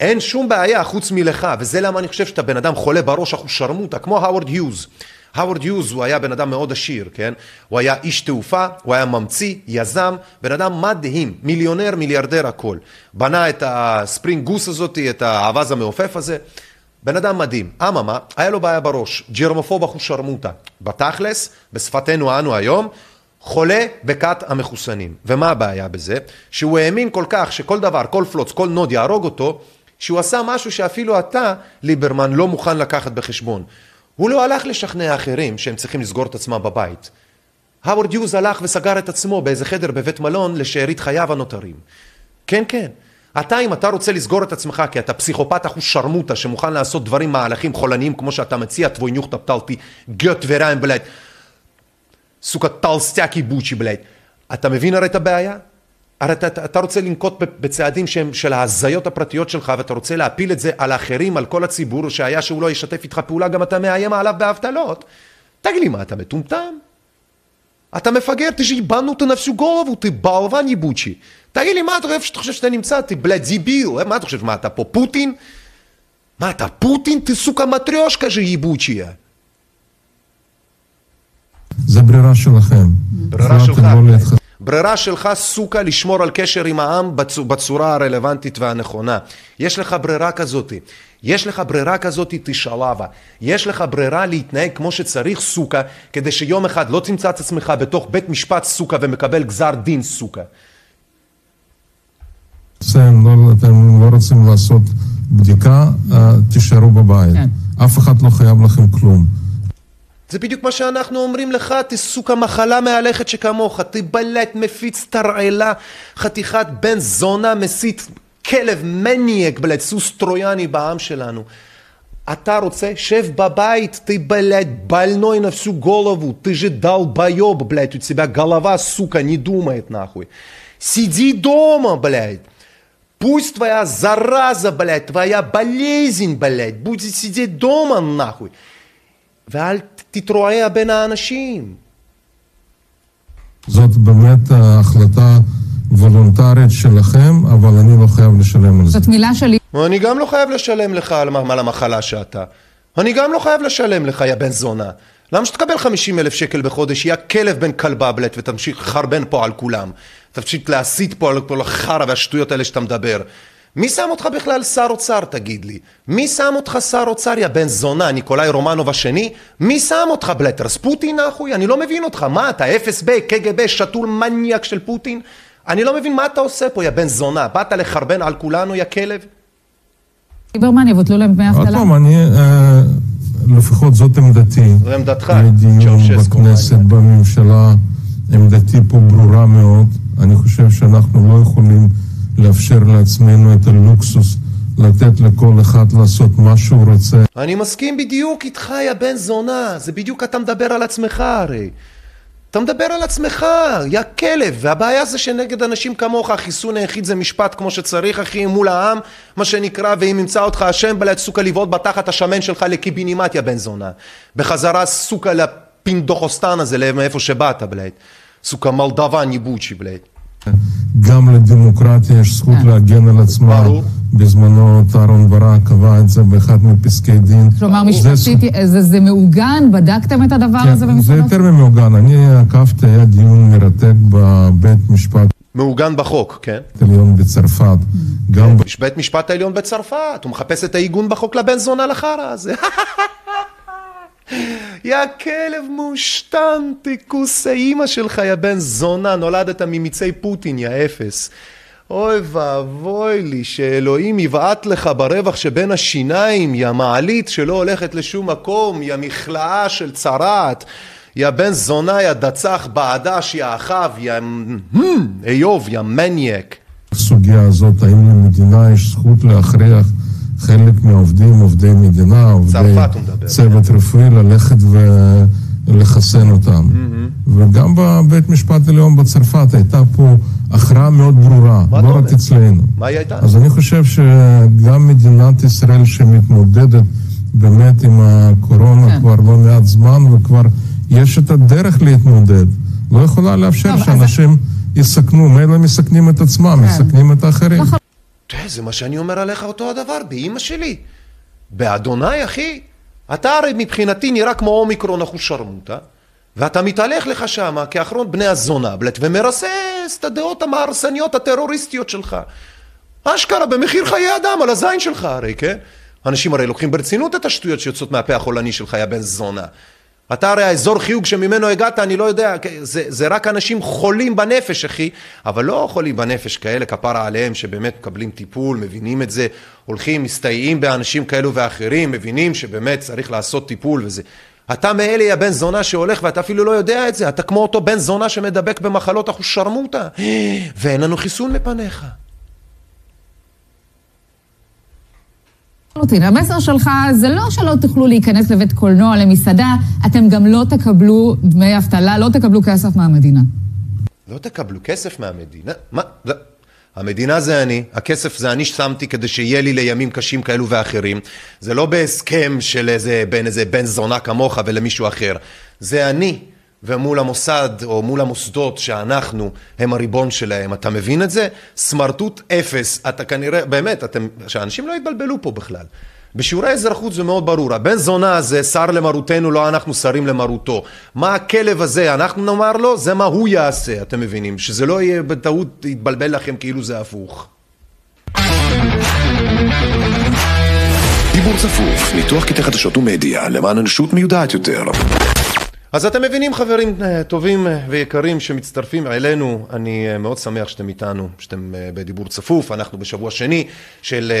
אין שום בעיה חוץ מלך, וזה למה אני חושב שאתה בן אדם חולה בראש אחושרמוטה, כמו האוורד היוז. האוורד היוז הוא היה בן אדם מאוד עשיר, כן? הוא היה איש תעופה, הוא היה ממציא, יזם, בן אדם מדהים, מיליונר, מיליארדר, הכל. בנה את ה Spruce Goose הזאתי, את האווז המעופף הזה. בן אדם מדהים. אממה, היה לו בעיה בראש, germophobe אחושרמוטה. בתכלס, בשפתנו אנו היום, חולה בכת המחוסנים. ומה הבעיה בזה? שהוא האמין כל כך שכל דבר, כל פלוץ, כל נוד יהרוג אותו, שהוא עשה משהו שאפילו אתה, ליברמן, לא מוכן לקחת בחשבון. הוא לא הלך לשכנע אחרים שהם צריכים לסגור את עצמם בבית. האוורד יוז הלך וסגר את עצמו באיזה חדר בבית מלון לשארית חייו הנותרים. כן, כן. אתה, אם אתה רוצה לסגור את עצמך, כי אתה פסיכופת אחוז שרמוטה שמוכן לעשות דברים מהלכים חולניים כמו שאתה מציע, תבואי ניוחת פטלתי, גט וריים בלעד. סוכה טלסטקי בוצ'י בלייד. אתה מבין הרי את הבעיה? הרי אתה, אתה, רוצה לנקוט בצעדים שהם של ההזיות הפרטיות שלך ואתה רוצה להפיל את זה על האחרים, על כל הציבור שהיה שהוא לא ישתף איתך פעולה, גם אתה מאיים עליו באבטלות. תגיד לי, מה, אתה מטומטם? אתה מפגר, תשאיבנו את הנפשו גורבו, תבלווה בוצ'י. תגיד לי, מה אתה איפה שאתה חושב שאתה נמצא? תבלה ביו, מה אתה חושב, מה אתה פה פוטין? מה אתה פוטין? תסוכה מטריושקה ז'ייבוצ'יה. זה ברירה שלכם. ברירה שלך. לא ברירה שלך, סוכה, לשמור על קשר עם העם בצורה הרלוונטית והנכונה. יש לך ברירה כזאת. יש לך ברירה כזאת, תשאלבה. יש לך ברירה להתנהג כמו שצריך, סוכה, כדי שיום אחד לא תמצא את עצמך בתוך בית משפט סוכה ומקבל גזר דין סוכה. אתם לא, אתם לא רוצים לעשות בדיקה, אה, תישארו בבית. כן. אף אחד לא חייב לכם כלום. זה בדיוק מה שאנחנו אומרים לך, תסוג המחלה מהלכת שכמוך, תבלט, מפיץ תרעלה, חתיכת בן זונה, מסית, כלב, מניאק, בלט, סוס טרויאני בעם שלנו. אתה רוצה, שב בבית, ты, блядь, больной на всю голову, ты же долбоеб, блядь, у тебя голова, сука, не думает, нахуй. Сиди дома, блядь. Пусть твоя зараза, блядь, твоя болезнь, блядь, будет сидеть дома, нахуй. ואל תתרועע בין האנשים. זאת באמת החלטה וולונטרית שלכם, אבל אני לא חייב לשלם על זה. זאת מילה שלי. אני גם לא חייב לשלם לך על המחלה שאתה. אני גם לא חייב לשלם לך, יא בן זונה. למה שתקבל 50 אלף שקל בחודש, יא כלב בן כלבבלט ותמשיך לחרבן פה על כולם. תמשיך להסית פה על כל החרא והשטויות האלה שאתה מדבר. מי שם אותך בכלל שר אוצר, תגיד לי? מי שם אותך שר אוצר, יא בן זונה, ניקולאי רומנוב השני? מי שם אותך, בלטרס? פוטין, אחוי? אני לא מבין אותך. מה אתה, אפס ב, קג"ב, שתול מניאק של פוטין? אני לא מבין מה אתה עושה פה, יא בן זונה. באת לחרבן על כולנו, יא כלב? ליברמן יבוטלו להם דמי אבטלה? עוד פעם, אני, אה, לפחות זאת עמדתי. זו עמדתך, דיון בכנסת, בממשלה, עמדתי פה ברורה מאוד. אני חושב שאנחנו לא יכולים לאפשר לעצמנו את הלוקסוס לתת לכל אחד לעשות מה שהוא רוצה. אני מסכים בדיוק איתך, יא בן זונה. זה בדיוק אתה מדבר על עצמך הרי. אתה מדבר על עצמך, יא כלב, והבעיה זה שנגד אנשים כמוך החיסון היחיד זה משפט כמו שצריך אחי מול העם, מה שנקרא, ואם ימצא אותך השם בלעת סוכה לבעוט בתחת השמן שלך לקיבינימט יא בן זונה. בחזרה סוכה לפינדוחוסטן הזה, מאיפה שבאת בלעת. סוכה מלדבן ייבוצ'י בלעת. גם לדמוקרטיה יש זכות. להגן על עצמה. ברור. בזמנו אהרון ברק קבע את זה באחד מפסקי דין. כלומר, זה משפטית, זה, זה מעוגן? בדקתם את הדבר הזה כן, זה במשרד יותר ממעוגן. אני עקבתי, היה דיון מרתק בבית משפט מעוגן בחוק, כן? עליון בצרפת. גם יש בית משפט העליון בצרפת, הוא מחפש את העיגון בחוק לבן זונה לחרא הזה. יא כלב מושתן, תכוס האימא שלך, יא בן זונה, נולדת ממיצי פוטין, יא אפס. אוי ואבוי לי, שאלוהים יבעט לך ברווח שבין השיניים, יא מעלית שלא הולכת לשום מקום, יא מכלאה של צרעת, יא בן זונה, יא דצח בעדש, יא אחאב, יא איוב, יא מניאק. הסוגיה הזאת, האם למדינה יש זכות להכריח חלק מהעובדים, עובדי מדינה, עובדי. צוות רפואי, ללכת ולחסן אותם. וגם בבית משפט עליון בצרפת הייתה פה הכרעה מאוד ברורה, לא רק? אצלנו. מה היא הייתה? אז אני חושב שגם מדינת ישראל שמתמודדת באמת עם הקורונה כן. כבר לא מעט זמן וכבר יש את הדרך להתמודד, לא יכולה לאפשר טוב, אז- שאנשים יסכנו, מילא מסכנים את עצמם, כן. מסכנים את האחרים. תראה, זה מה שאני אומר עליך אותו הדבר, באימא שלי. באדוני, אחי. אתה הרי מבחינתי נראה כמו אומיקרון אחושרמוטה, ואתה מתהלך לך שמה כאחרון בני הזונבלט ומרסס את הדעות המהרסניות הטרוריסטיות שלך. אשכרה, במחיר חיי אדם, על הזין שלך הרי, כן? אנשים הרי לוקחים ברצינות את השטויות שיוצאות מהפה החולני שלך, יא בן זונה. אתה הרי האזור חיוג שממנו הגעת, אני לא יודע, זה, זה רק אנשים חולים בנפש, אחי, אבל לא חולים בנפש כאלה, כפרה עליהם, שבאמת מקבלים טיפול, מבינים את זה, הולכים, מסתייעים באנשים כאלו ואחרים, מבינים שבאמת צריך לעשות טיפול וזה. אתה מאלה, יא בן זונה שהולך ואתה אפילו לא יודע את זה, אתה כמו אותו בן זונה שמדבק במחלות אחושרמוטה, ואין לנו חיסון מפניך. המסר שלך זה לא שלא תוכלו להיכנס לבית קולנוע, למסעדה, אתם גם לא תקבלו דמי אבטלה, לא תקבלו כסף מהמדינה. לא תקבלו כסף מהמדינה? מה? לא. המדינה זה אני, הכסף זה אני ששמתי כדי שיהיה לי לימים קשים כאלו ואחרים. זה לא בהסכם של איזה בין איזה בן זונה כמוך ולמישהו אחר. זה אני, ומול המוסד או מול המוסדות שאנחנו הם הריבון שלהם. אתה מבין את זה? סמרטוט אפס. אתה כנראה, באמת, אתם, שאנשים לא יתבלבלו פה בכלל. בשיעורי האזרחות זה מאוד ברור, הבן זונה הזה שר למרותנו, לא אנחנו שרים למרותו. מה הכלב הזה, אנחנו נאמר לו, זה מה הוא יעשה, אתם מבינים? שזה לא יהיה בטעות, יתבלבל לכם כאילו זה הפוך. דיבור צפוף, ניתוח קטעי חדשות ומדיה למען אנושות מיודעת יותר. אז אתם מבינים חברים אה, טובים אה, ויקרים שמצטרפים אלינו, אני אה, מאוד שמח שאתם איתנו, שאתם בדיבור צפוף, אנחנו בשבוע שני של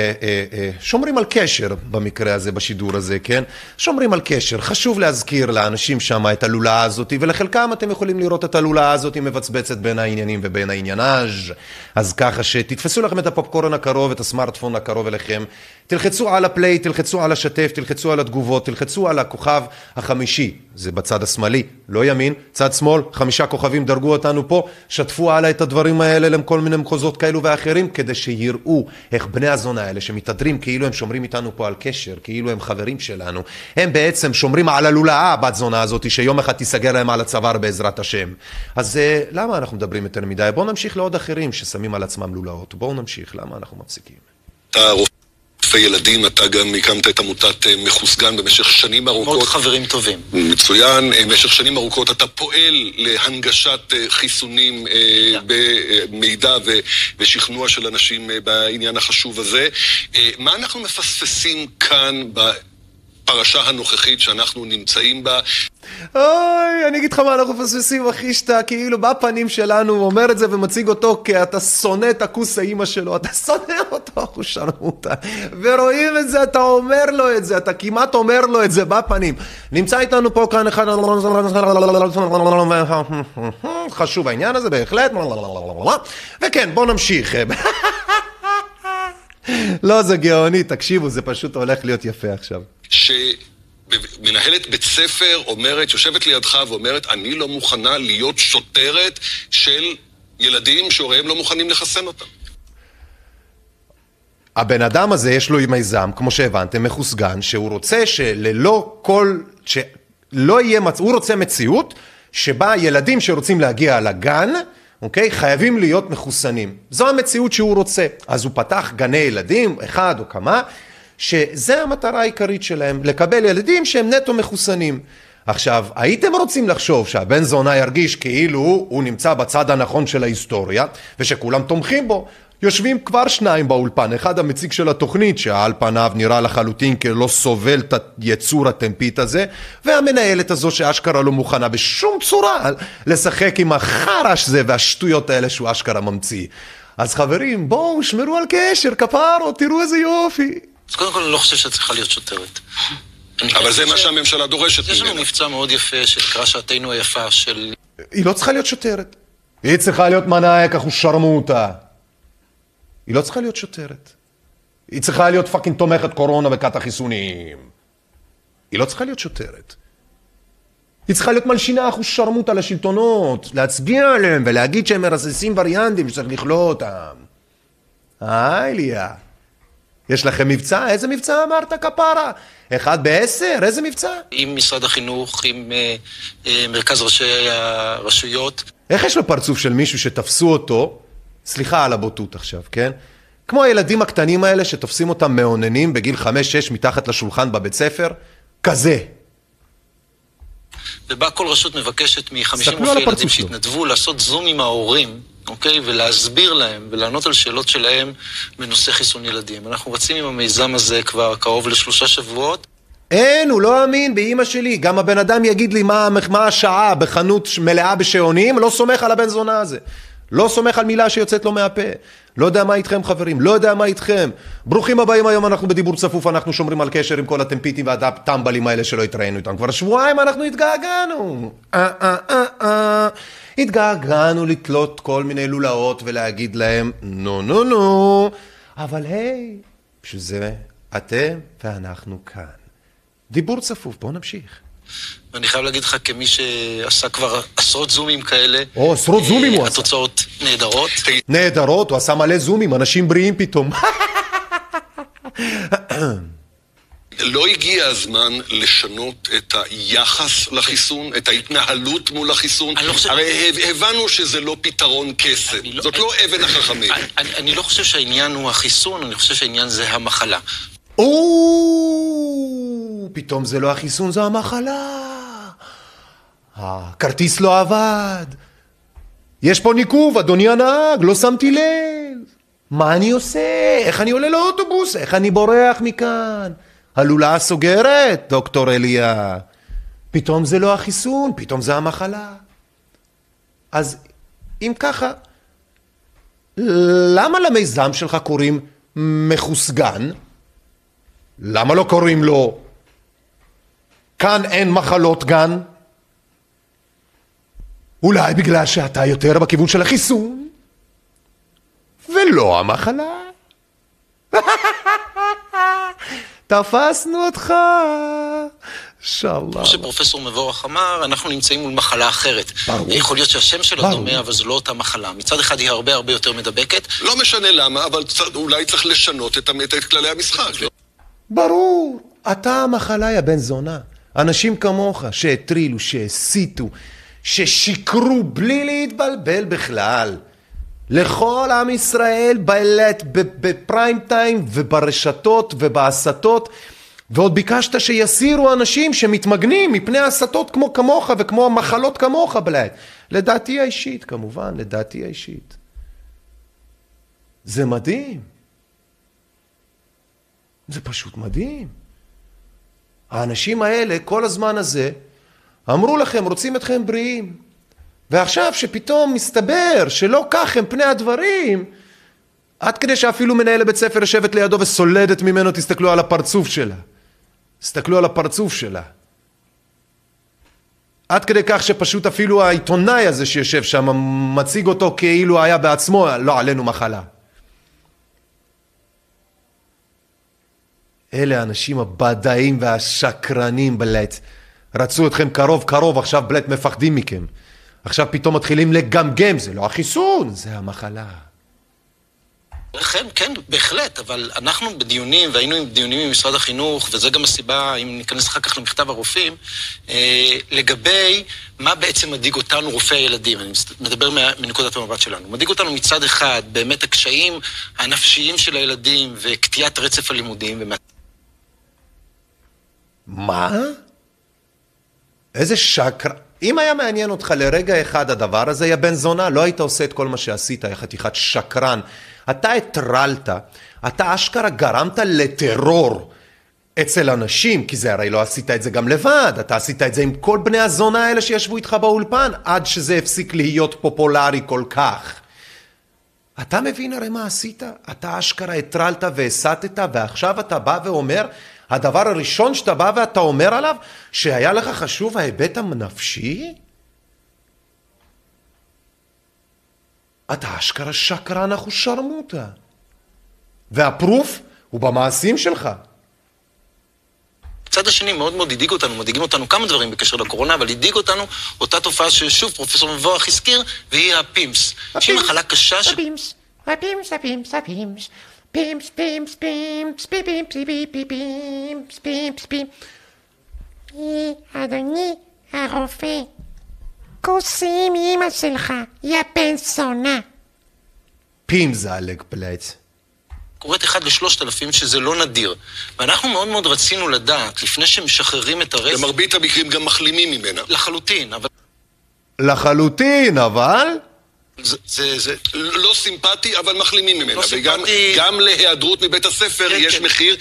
שומרים על קשר במקרה הזה, בשידור הזה, כן? שומרים על קשר, חשוב להזכיר לאנשים שם את הלולאה הזאת, ולחלקם אתם יכולים לראות את הלולאה הזאת מבצבצת בין העניינים ובין העניינאז', אז ככה שתתפסו לכם את הפופקורן הקרוב, את הסמארטפון הקרוב אליכם, תלחצו על הפליי, תלחצו על השתף, תלחצו על התגובות, תלחצו על הכוכב החמישי, זה בצד השמאלי, לא ימין, צד שמאל, חמישה כוכבים דרגו אותנו פה, שתפו הלאה את הדברים האלה לכל מיני מחוזות כאלו ואחרים, כדי שיראו איך בני הזונה האלה שמתהדרים כאילו הם שומרים איתנו פה על קשר, כאילו הם חברים שלנו, הם בעצם שומרים על הלולאה הבת זונה הזאת, שיום אחד תיסגר להם על הצוואר בעזרת השם. אז אה, למה אנחנו מדברים יותר מדי? בואו נמשיך לעוד אחרים ששמים על עצמם לולאות, בואו נמשיך, למה אנחנו מפסיקים? אלפי ילדים, אתה גם הקמת את עמותת מחוסגן במשך שנים ארוכות. מאוד חברים טובים. מצוין, במשך שנים ארוכות אתה פועל להנגשת חיסונים במידע ושכנוע של אנשים בעניין החשוב הזה. מה אנחנו מפספסים כאן בפרשה הנוכחית שאנחנו נמצאים בה? אוי, אני אגיד לך מה אנחנו מפספסים, אחי, שאתה כאילו בפנים שלנו אומר את זה ומציג אותו כי אתה שונא את הכוס האימא שלו, אתה שונא אותו, אחו שרמוטה. ורואים את זה, אתה אומר לו את זה, אתה כמעט אומר לו את זה בפנים. נמצא איתנו פה כאן אחד... חשוב העניין הזה, בהחלט. וכן, בואו נמשיך. לא, זה גאוני, תקשיבו, זה פשוט הולך להיות יפה עכשיו. ש... מנהלת בית ספר אומרת, יושבת לידך ואומרת, אני לא מוכנה להיות שוטרת של ילדים שהוריהם לא מוכנים לחסן אותם. הבן אדם הזה יש לו מיזם, כמו שהבנתם, מחוסגן, שהוא רוצה שללא כל, שלא יהיה, מצ... הוא רוצה מציאות שבה ילדים שרוצים להגיע לגן, אוקיי? חייבים להיות מחוסנים. זו המציאות שהוא רוצה. אז הוא פתח גני ילדים, אחד או כמה, שזה המטרה העיקרית שלהם, לקבל ילדים שהם נטו מחוסנים. עכשיו, הייתם רוצים לחשוב שהבן זונה ירגיש כאילו הוא נמצא בצד הנכון של ההיסטוריה ושכולם תומכים בו. יושבים כבר שניים באולפן, אחד המציג של התוכנית שעל פניו נראה לחלוטין כלא סובל את היצור הטמפית הזה והמנהלת הזו שאשכרה לא מוכנה בשום צורה לשחק עם החרש זה והשטויות האלה שהוא אשכרה ממציא. אז חברים, בואו, שמרו על קשר, כפרו, תראו איזה יופי. אז קודם כל אני לא חושב שאת צריכה להיות שוטרת. אבל זה מה שהממשלה דורשת ממנה. יש לנו מבצע מאוד יפה שנקרא שעתנו היפה של... היא לא צריכה להיות שוטרת. היא צריכה להיות מנאייק, אחו שרמוטה. היא לא צריכה להיות שוטרת. היא צריכה להיות פאקינג תומכת קורונה וכת החיסונים. היא לא צריכה להיות שוטרת. היא צריכה להיות מלשינה אחו שרמוטה לשלטונות, להצביע עליהם ולהגיד שהם מרססים וריאנטים שצריך לכלוא אותם. היי ליה. יש לכם מבצע? איזה מבצע אמרת כפרה? אחד בעשר? איזה מבצע? עם משרד החינוך, עם אה, אה, מרכז ראשי הרשויות. איך יש לו פרצוף של מישהו שתפסו אותו, סליחה על הבוטות עכשיו, כן? כמו הילדים הקטנים האלה שתופסים אותם מאוננים בגיל חמש-שש מתחת לשולחן בבית ספר? כזה. ובה כל רשות מבקשת מ-50 רופאי ילדים שהתנדבו לעשות זום עם ההורים אוקיי? ולהסביר להם ולענות על שאלות שלהם בנושא חיסון ילדים. אנחנו רצים עם המיזם הזה כבר קרוב לשלושה שבועות. אין, הוא לא אמין באימא שלי. גם הבן אדם יגיד לי מה, מה השעה בחנות מלאה בשעונים, לא סומך על הבן זונה הזה. לא סומך על מילה שיוצאת לו מהפה. לא יודע מה איתכם חברים, לא יודע מה איתכם. ברוכים הבאים היום, אנחנו בדיבור צפוף, אנחנו שומרים על קשר עם כל הטמפיטים והטמבלים האלה שלא התראינו איתם. כבר שבועיים אנחנו התגעגענו. אה, אה, אה, אה. התגעגענו לתלות כל מיני לולאות ולהגיד להם, נו נו נו, אבל היי, בשביל זה אתם ואנחנו כאן. דיבור צפוף, בואו נמשיך. ואני חייב להגיד לך, כמי שעשה כבר עשרות זומים כאלה, או, עשרות זומים הוא עשה. התוצאות נהדרות. נהדרות, הוא עשה מלא זומים, אנשים בריאים פתאום. לא הגיע הזמן לשנות את היחס לחיסון, את ההתנהלות מול החיסון? אני לא חושב... הרי הבנו שזה לא פתרון קסם, לא... זאת לא אבן החכמים. אני, אני, אני לא חושב שהעניין הוא החיסון, אני חושב שהעניין זה המחלה. או, פתאום זה לא החיסון, זו המחלה. הכרטיס לא עבד. יש פה ניקוב, אדוני הנהג, לא שמתי לב. מה אני עושה? איך אני עולה לאוטובוס? איך אני בורח מכאן? הלולה סוגרת, דוקטור אליה. פתאום זה לא החיסון, פתאום זה המחלה. אז אם ככה, למה למיזם שלך קוראים מחוסגן? למה לא קוראים לו כאן אין מחלות גן? אולי בגלל שאתה יותר בכיוון של החיסון ולא המחלה? תפסנו אותך! שאללה. כמו שפרופסור מבורך אמר, אנחנו נמצאים מול מחלה אחרת. ברור. יכול להיות שהשם שלה דומה, אבל זו לא אותה מחלה. מצד אחד היא הרבה הרבה יותר מדבקת. לא משנה למה, אבל אולי צריך לשנות את, את כללי המשחק. לא? ברור. אתה המחלה, יא בן זונה. אנשים כמוך שהטרילו, שהסיתו, ששיקרו בלי להתבלבל בכלל. לכל עם ישראל בלט בפריים טיים וברשתות ובהסתות ועוד ביקשת שיסירו אנשים שמתמגנים מפני הסתות כמו כמוך וכמו מחלות כמוך בלעת. לדעתי האישית כמובן, לדעתי האישית. זה מדהים. זה פשוט מדהים. האנשים האלה כל הזמן הזה אמרו לכם רוצים אתכם בריאים. ועכשיו שפתאום מסתבר שלא כך הם פני הדברים עד כדי שאפילו מנהל בית ספר יושבת לידו וסולדת ממנו תסתכלו על הפרצוף שלה. תסתכלו על הפרצוף שלה. עד כדי כך שפשוט אפילו העיתונאי הזה שיושב שם מציג אותו כאילו היה בעצמו לא עלינו מחלה. אלה האנשים הבדאים והשקרנים בלט. רצו אתכם קרוב קרוב, עכשיו בלט מפחדים מכם. עכשיו פתאום מתחילים לגמגם, זה לא החיסון, זה המחלה. כן, כן, בהחלט, אבל אנחנו בדיונים, והיינו עם דיונים עם משרד החינוך, וזה גם הסיבה, אם ניכנס אחר כך למכתב הרופאים, אה, לגבי מה בעצם מדאיג אותנו, רופאי הילדים, אני מדבר מנקודת המבט שלנו. מדאיג אותנו מצד אחד, באמת הקשיים הנפשיים של הילדים וקטיעת רצף הלימודים, ומה... מה? איזה שקר... אם היה מעניין אותך לרגע אחד הדבר הזה, יא בן זונה, לא היית עושה את כל מה שעשית, יא חתיכת שקרן. אתה הטרלת, אתה אשכרה גרמת לטרור אצל אנשים, כי זה הרי לא עשית את זה גם לבד, אתה עשית את זה עם כל בני הזונה האלה שישבו איתך באולפן, עד שזה הפסיק להיות פופולרי כל כך. אתה מבין הרי מה עשית? אתה אשכרה הטרלת והסתת, ועכשיו אתה בא ואומר, הדבר הראשון שאתה בא ואתה אומר עליו, שהיה לך חשוב ההיבט הנפשי? אתה אשכרה שקרן אחושרמוטה. וה proof הוא במעשים שלך. הצד השני מאוד מאוד הדאיג אותנו, מדאיגים אותנו כמה דברים בקשר לקורונה, אבל הדאיג אותנו אותה תופעה ששוב פרופסור מבורך הזכיר, והיא ה PIMS. שהיא מחלה קשה ש... הפימס, הפימס, הפימס, הפימס. פימפס, פימפס, פימפס, פימפס, פימפס, פימפס, פימפס. אדוני הרופא, כוסי עם אמא שלך, יא בן זונה. פימזלג פלץ. קורית אחד לשלושת אלפים שזה לא נדיר. ואנחנו מאוד מאוד רצינו לדעת, לפני שמשחררים את הרצף... במרבית המקרים גם מחלימים ממנה. לחלוטין, אבל... לחלוטין, אבל... זה, זה, זה לא סימפטי, אבל מחלימים ממנה. לא וגם סימפטי... גם להיעדרות מבית הספר כן, יש כן. מחיר.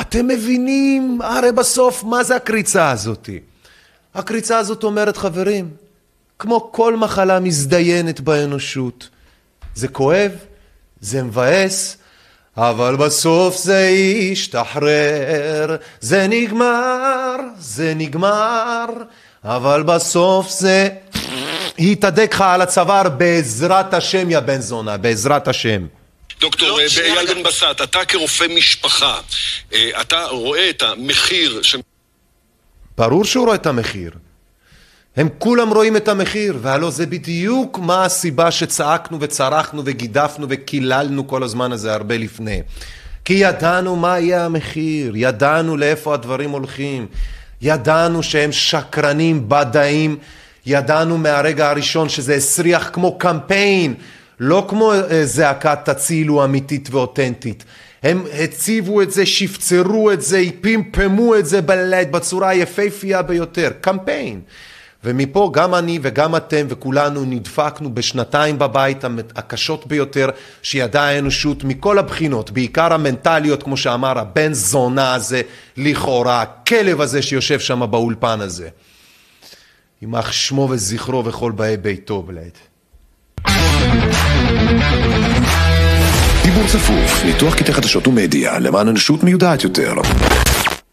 אתם מבינים הרי בסוף מה זה הקריצה הזאתי? הקריצה הזאת אומרת, חברים, כמו כל מחלה מזדיינת באנושות, זה כואב, זה מבאס, אבל בסוף זה ישתחרר, זה נגמר, זה נגמר, אבל בסוף זה יתהדק לך על הצוואר בעזרת השם, יא בן זונה, בעזרת השם. דוקטור לא, אייל בן בסט, אתה כרופא משפחה, אה, אתה רואה את המחיר ש... ברור שהוא רואה את המחיר. הם כולם רואים את המחיר, והלא זה בדיוק מה הסיבה שצעקנו וצרחנו וגידפנו וקיללנו כל הזמן הזה הרבה לפני. כי ידענו מה יהיה המחיר, ידענו לאיפה הדברים הולכים, ידענו שהם שקרנים, בדאים, ידענו מהרגע הראשון שזה הסריח כמו קמפיין, לא כמו אה, זעקת תצילו אמיתית ואותנטית. הם הציבו את זה, שפצרו את זה, פמפמו את זה בצורה היפהפייה ביותר, קמפיין. ומפה גם אני וגם אתם וכולנו נדפקנו בשנתיים בבית הקשות ביותר שידעה האנושות מכל הבחינות, בעיקר המנטליות כמו שאמר הבן זונה הזה לכאורה, הכלב הזה שיושב שם באולפן הזה. יימח שמו וזכרו וכל באי ביתו בלעד. דיבור צפוף, ניתוח קטעי חדשות ומדיה למען אנושות מיודעת יותר.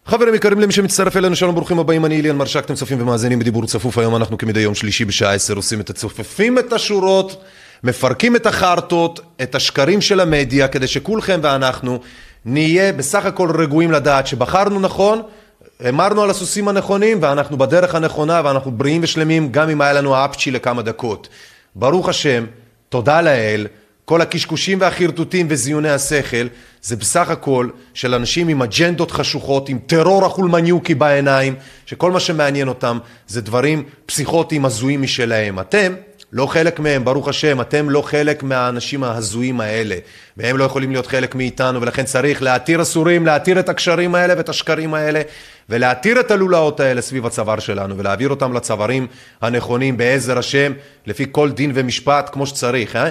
חברים יקרים למי שמצטרף אלינו שלום ברוכים הבאים. אני איליאן מרשק אתם צופים ומאזינים בדיבור צפוף. היום אנחנו כמדי יום שלישי בשעה 10 עושים את הצופפים את השורות מפרקים את החרטות את השקרים של המדיה כדי שכולכם ואנחנו נהיה בסך הכל רגועים לדעת שבחרנו נכון אמרנו על הסוסים הנכונים ואנחנו בדרך הנכונה ואנחנו בריאים ושלמים גם אם היה לנו האפצ'י לכמה דקות. ברוך השם תודה לאל כל הקשקושים והחרטוטים וזיוני השכל זה בסך הכל של אנשים עם אג'נדות חשוכות, עם טרור החולמניוקי בעיניים, שכל מה שמעניין אותם זה דברים פסיכוטיים הזויים משלהם. אתם, לא חלק מהם, ברוך השם, אתם לא חלק מהאנשים ההזויים האלה, והם לא יכולים להיות חלק מאיתנו, ולכן צריך להתיר אסורים, להתיר את הקשרים האלה ואת השקרים האלה, ולהתיר את הלולאות האלה סביב הצוואר שלנו, ולהעביר אותם לצווארים הנכונים בעזר השם, לפי כל דין ומשפט כמו שצריך, אה?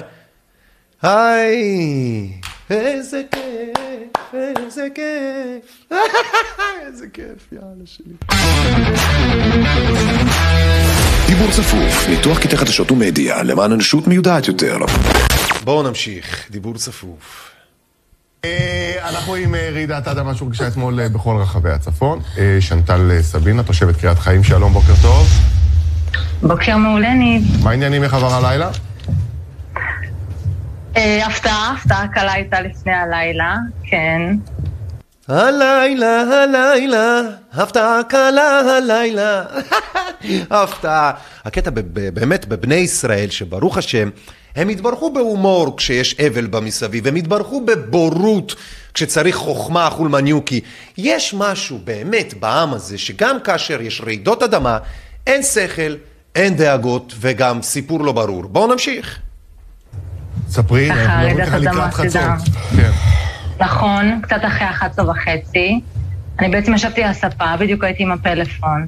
היי, איזה כיף, איזה כיף, איזה כיף, יאללה שלי. דיבור צפוף, ניתוח קטעי חדשות ומדיה למען אנושות מיודעת יותר. בואו נמשיך, דיבור צפוף. אנחנו עם אה, רעידת האדמה שהורגשה אתמול אה, בכל רחבי הצפון. אה, שנטל סבינה, תושבת קריית חיים, שלום, בוקר טוב. בוקר מעולה, ניב. מה העניינים, איך עבר הלילה? הפתעה, הפתעה קלה הייתה לפני הלילה, כן. הלילה, הלילה, הפתעה קלה הלילה, הפתעה. הקטע באמת בבני ישראל, שברוך השם, הם התברכו בהומור כשיש אבל במסביב, הם התברכו בבורות כשצריך חוכמה חולמניוקי. יש משהו באמת בעם הזה, שגם כאשר יש רעידות אדמה, אין שכל, אין דאגות וגם סיפור לא ברור. בואו נמשיך. ספרי, ככה רעידת אדמה, תדע. כן. נכון, קצת אחרי 11 וחצי. אני בעצם ישבתי על הספה, בדיוק הייתי עם הפלאפון.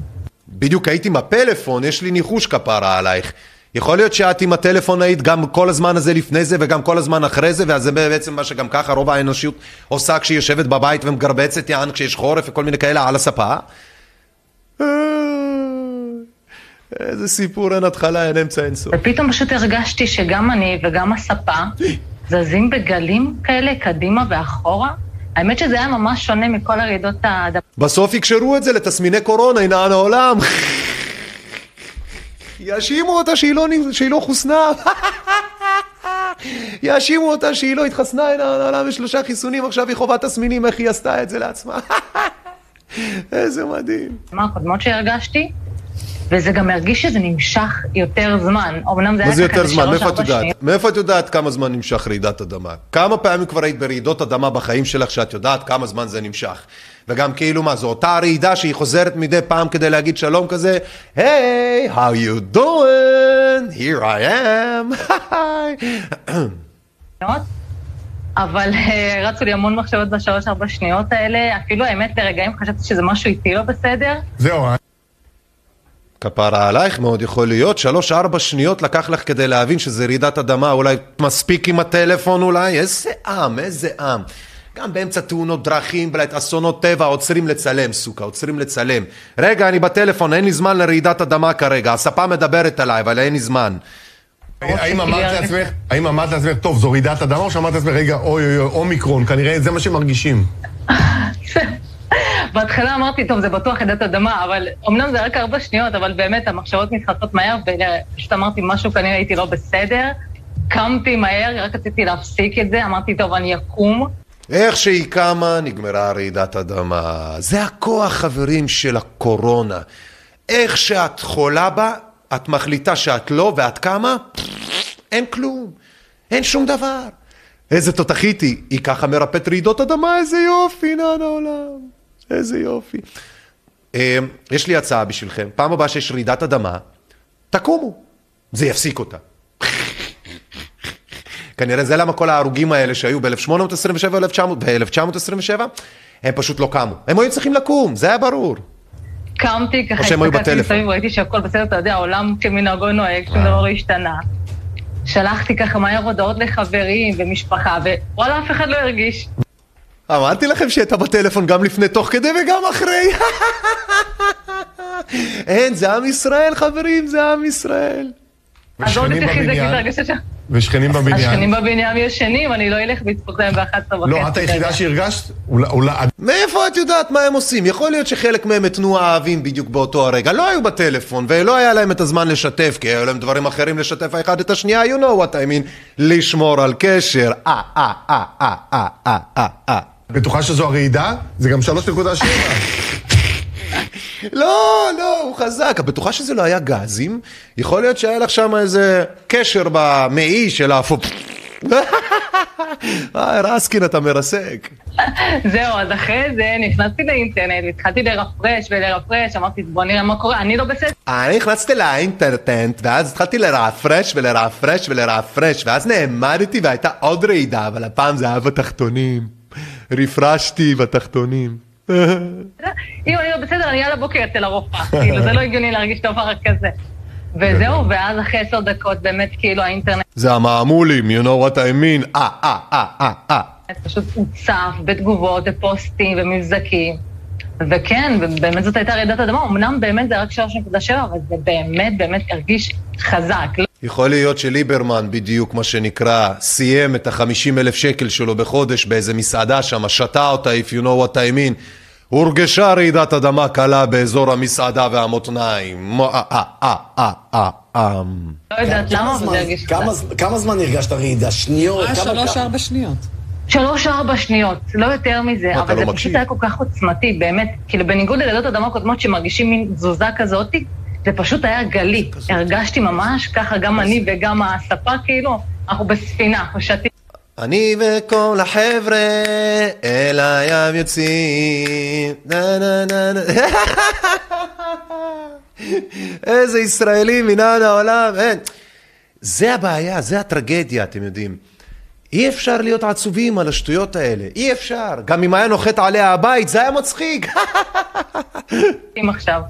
בדיוק הייתי עם הפלאפון, יש לי ניחוש כפרה עלייך. יכול להיות שאת עם הטלפון היית גם כל הזמן הזה לפני זה וגם כל הזמן אחרי זה, וזה בעצם מה שגם ככה רוב האנושות עושה כשהיא יושבת בבית ומגרבצת יען כשיש חורף וכל מיני כאלה על הספה. איזה סיפור, אין התחלה, אין אמצע, אין סוף. ופתאום פשוט הרגשתי שגם אני וגם הספה זזים בגלים כאלה קדימה ואחורה. האמת שזה היה ממש שונה מכל הרעידות האדמה. בסוף יקשרו את זה לתסמיני קורונה, הנה העולם. יאשימו אותה שהיא לא, שהיא לא חוסנה. יאשימו אותה שהיא לא התחסנה, הנה העולם בשלושה חיסונים, עכשיו היא חובת תסמינים, איך היא עשתה את זה לעצמה. איזה מדהים. מה הקודמות שהרגשתי? וזה גם הרגיש שזה נמשך יותר זמן. אמנם זה היה יותר כזה זמן? מאיפה את יודעת? מאיפה את יודעת כמה זמן נמשך רעידת אדמה? כמה פעמים כבר היית ברעידות אדמה בחיים שלך שאת יודעת כמה זמן זה נמשך? וגם כאילו מה, זו אותה רעידה שהיא חוזרת מדי פעם כדי להגיד שלום כזה, היי, how you doing? Here I am. שניות. אבל אה, רצו לי המון מחשבות בשלוש-ארבע שניות האלה. אפילו האמת, לרגעים חשבתי שזה משהו איתי לא בסדר. זהו, אה? כפרה עלייך, מאוד יכול להיות. שלוש-ארבע שניות לקח לך כדי להבין שזה רעידת אדמה, אולי מספיק עם הטלפון אולי? איזה עם, איזה עם. גם באמצע תאונות דרכים, בלית אסונות טבע, עוצרים לצלם, סוכה, עוצרים לצלם. רגע, אני בטלפון, אין לי זמן לרעידת אדמה כרגע. הספה מדברת עליי, אבל אין לי זמן. האם אמרת לעצמך, האם אמרת לעצמך, טוב, זו רעידת אדמה, או שאמרת לעצמך, רגע, אוי אוי אוי, אומיקרון, כנראה זה מה שמרגישים. בהתחלה אמרתי, טוב, זה בטוח רעידת אדמה, אבל אמנם זה רק ארבע שניות, אבל באמת המחשבות מתחלפות מהר, ופשוט אמרתי, משהו כנראה הייתי לא בסדר. קמתי מהר, רק רציתי להפסיק את זה, אמרתי, טוב, אני אקום. איך שהיא קמה, נגמרה רעידת אדמה. זה הכוח, חברים, של הקורונה. איך שאת חולה בה, את מחליטה שאת לא, ואת קמה, אין כלום. אין שום דבר. איזה תותחית היא, היא ככה מרפאת רעידות אדמה, איזה יופי, נען העולם. איזה יופי. אה, יש לי הצעה בשבילכם, פעם הבאה שיש רעידת אדמה, תקומו. זה יפסיק אותה. כנראה זה למה כל ההרוגים האלה שהיו ב-1827 ב-1927, הם פשוט לא קמו. הם היו צריכים לקום, זה היה ברור. קמתי, ככה או שהם היו הסתכלתי בטלפון. מסביב, ראיתי שהכל בסדר, אתה יודע, העולם כמנהגו נוהג, שום דבר לא השתנה. שלחתי ככה מהר הודעות לחברים ומשפחה, ווואלה, אף אחד לא הרגיש. אמרתי לכם שהייתה בטלפון גם לפני, תוך כדי וגם אחרי. אין, זה עם ישראל, חברים, זה עם ישראל. אז עוד ושכנים בבניין? ושכנים השכנים בבניין? בבניין ישנים, אני לא אלך בזכותם ב-11 וחצי. לא, את היחידה שהרגשת? אולי- אולי... מאיפה את יודעת מה הם עושים? יכול להיות שחלק מהם התנו אהבים בדיוק באותו הרגע. לא היו בטלפון, ולא היה להם את הזמן לשתף, כי היו להם דברים אחרים לשתף האחד את השנייה, you know what I mean, לשמור על קשר. אה, אה, אה, אה, אה, אה, אה, אה. בטוחה שזו הרעידה? זה גם 3.7. לא, לא, הוא חזק. את בטוחה שזה לא היה גזים? יכול להיות שהיה לך שם איזה קשר במעי של האפו... אה, רסקין, אתה מרסק. זהו, אז אחרי זה נכנסתי לאינטרנט, התחלתי לרפרש ולרפרש, אמרתי, בוא נראה מה קורה, אני לא בסדר. אני נכנסתי לאינטרנט, ואז התחלתי לרפרש ולרפרש ולרפרש, ואז נעמדתי והייתה עוד רעידה, אבל הפעם זה היה בתחתונים. רפרשתי בתחתונים. אם אני לא בסדר, אני על הבוקר אצל הרופאה, כאילו, זה לא הגיוני להרגיש דבר כזה. וזהו, ואז אחרי עשר דקות באמת כאילו האינטרנט... זה המעמולים, you know what I mean, אה, אה, אה, אה, אה. פשוט הוצף בתגובות ופוסטים ומבזקים. וכן, ובאמת זאת הייתה רעידת אדמה, אמנם באמת זה רק 3.7, אבל זה באמת באמת הרגיש חזק. יכול להיות שליברמן בדיוק מה שנקרא סיים את החמישים אלף שקל שלו בחודש באיזה מסעדה שם, שתה אותה, if you know what I mean. הורגשה רעידת אדמה קלה באזור המסעדה והמותניים. אה, אה, אה, אה, אה, אה. לא יודעת למה, אבל זה הרגיש חזק. כמה זמן הרגשת רעידה? שניות? אה, שלוש-ארבע שניות. שלוש-ארבע שניות, לא יותר מזה, אבל לא זה מקשיב. פשוט היה כל כך עוצמתי, באמת, כאילו בניגוד לרעידות אדמה קודמות שמרגישים מין תזוזה כזאתי, זה פשוט היה גלי. הרגשתי ממש ככה, גם אני וגם הספה, כאילו, אנחנו בספינה, אנחנו שתים. אני וכל החבר'ה אל הים יוצאים. נה נה נה נה. איזה ישראלים מנהל העולם, אין. זה הבעיה, זה הטרגדיה, אתם יודעים. אי אפשר להיות עצובים על השטויות האלה, אי אפשר. גם אם היה נוחת עליה הבית, זה היה מצחיק. עכשיו.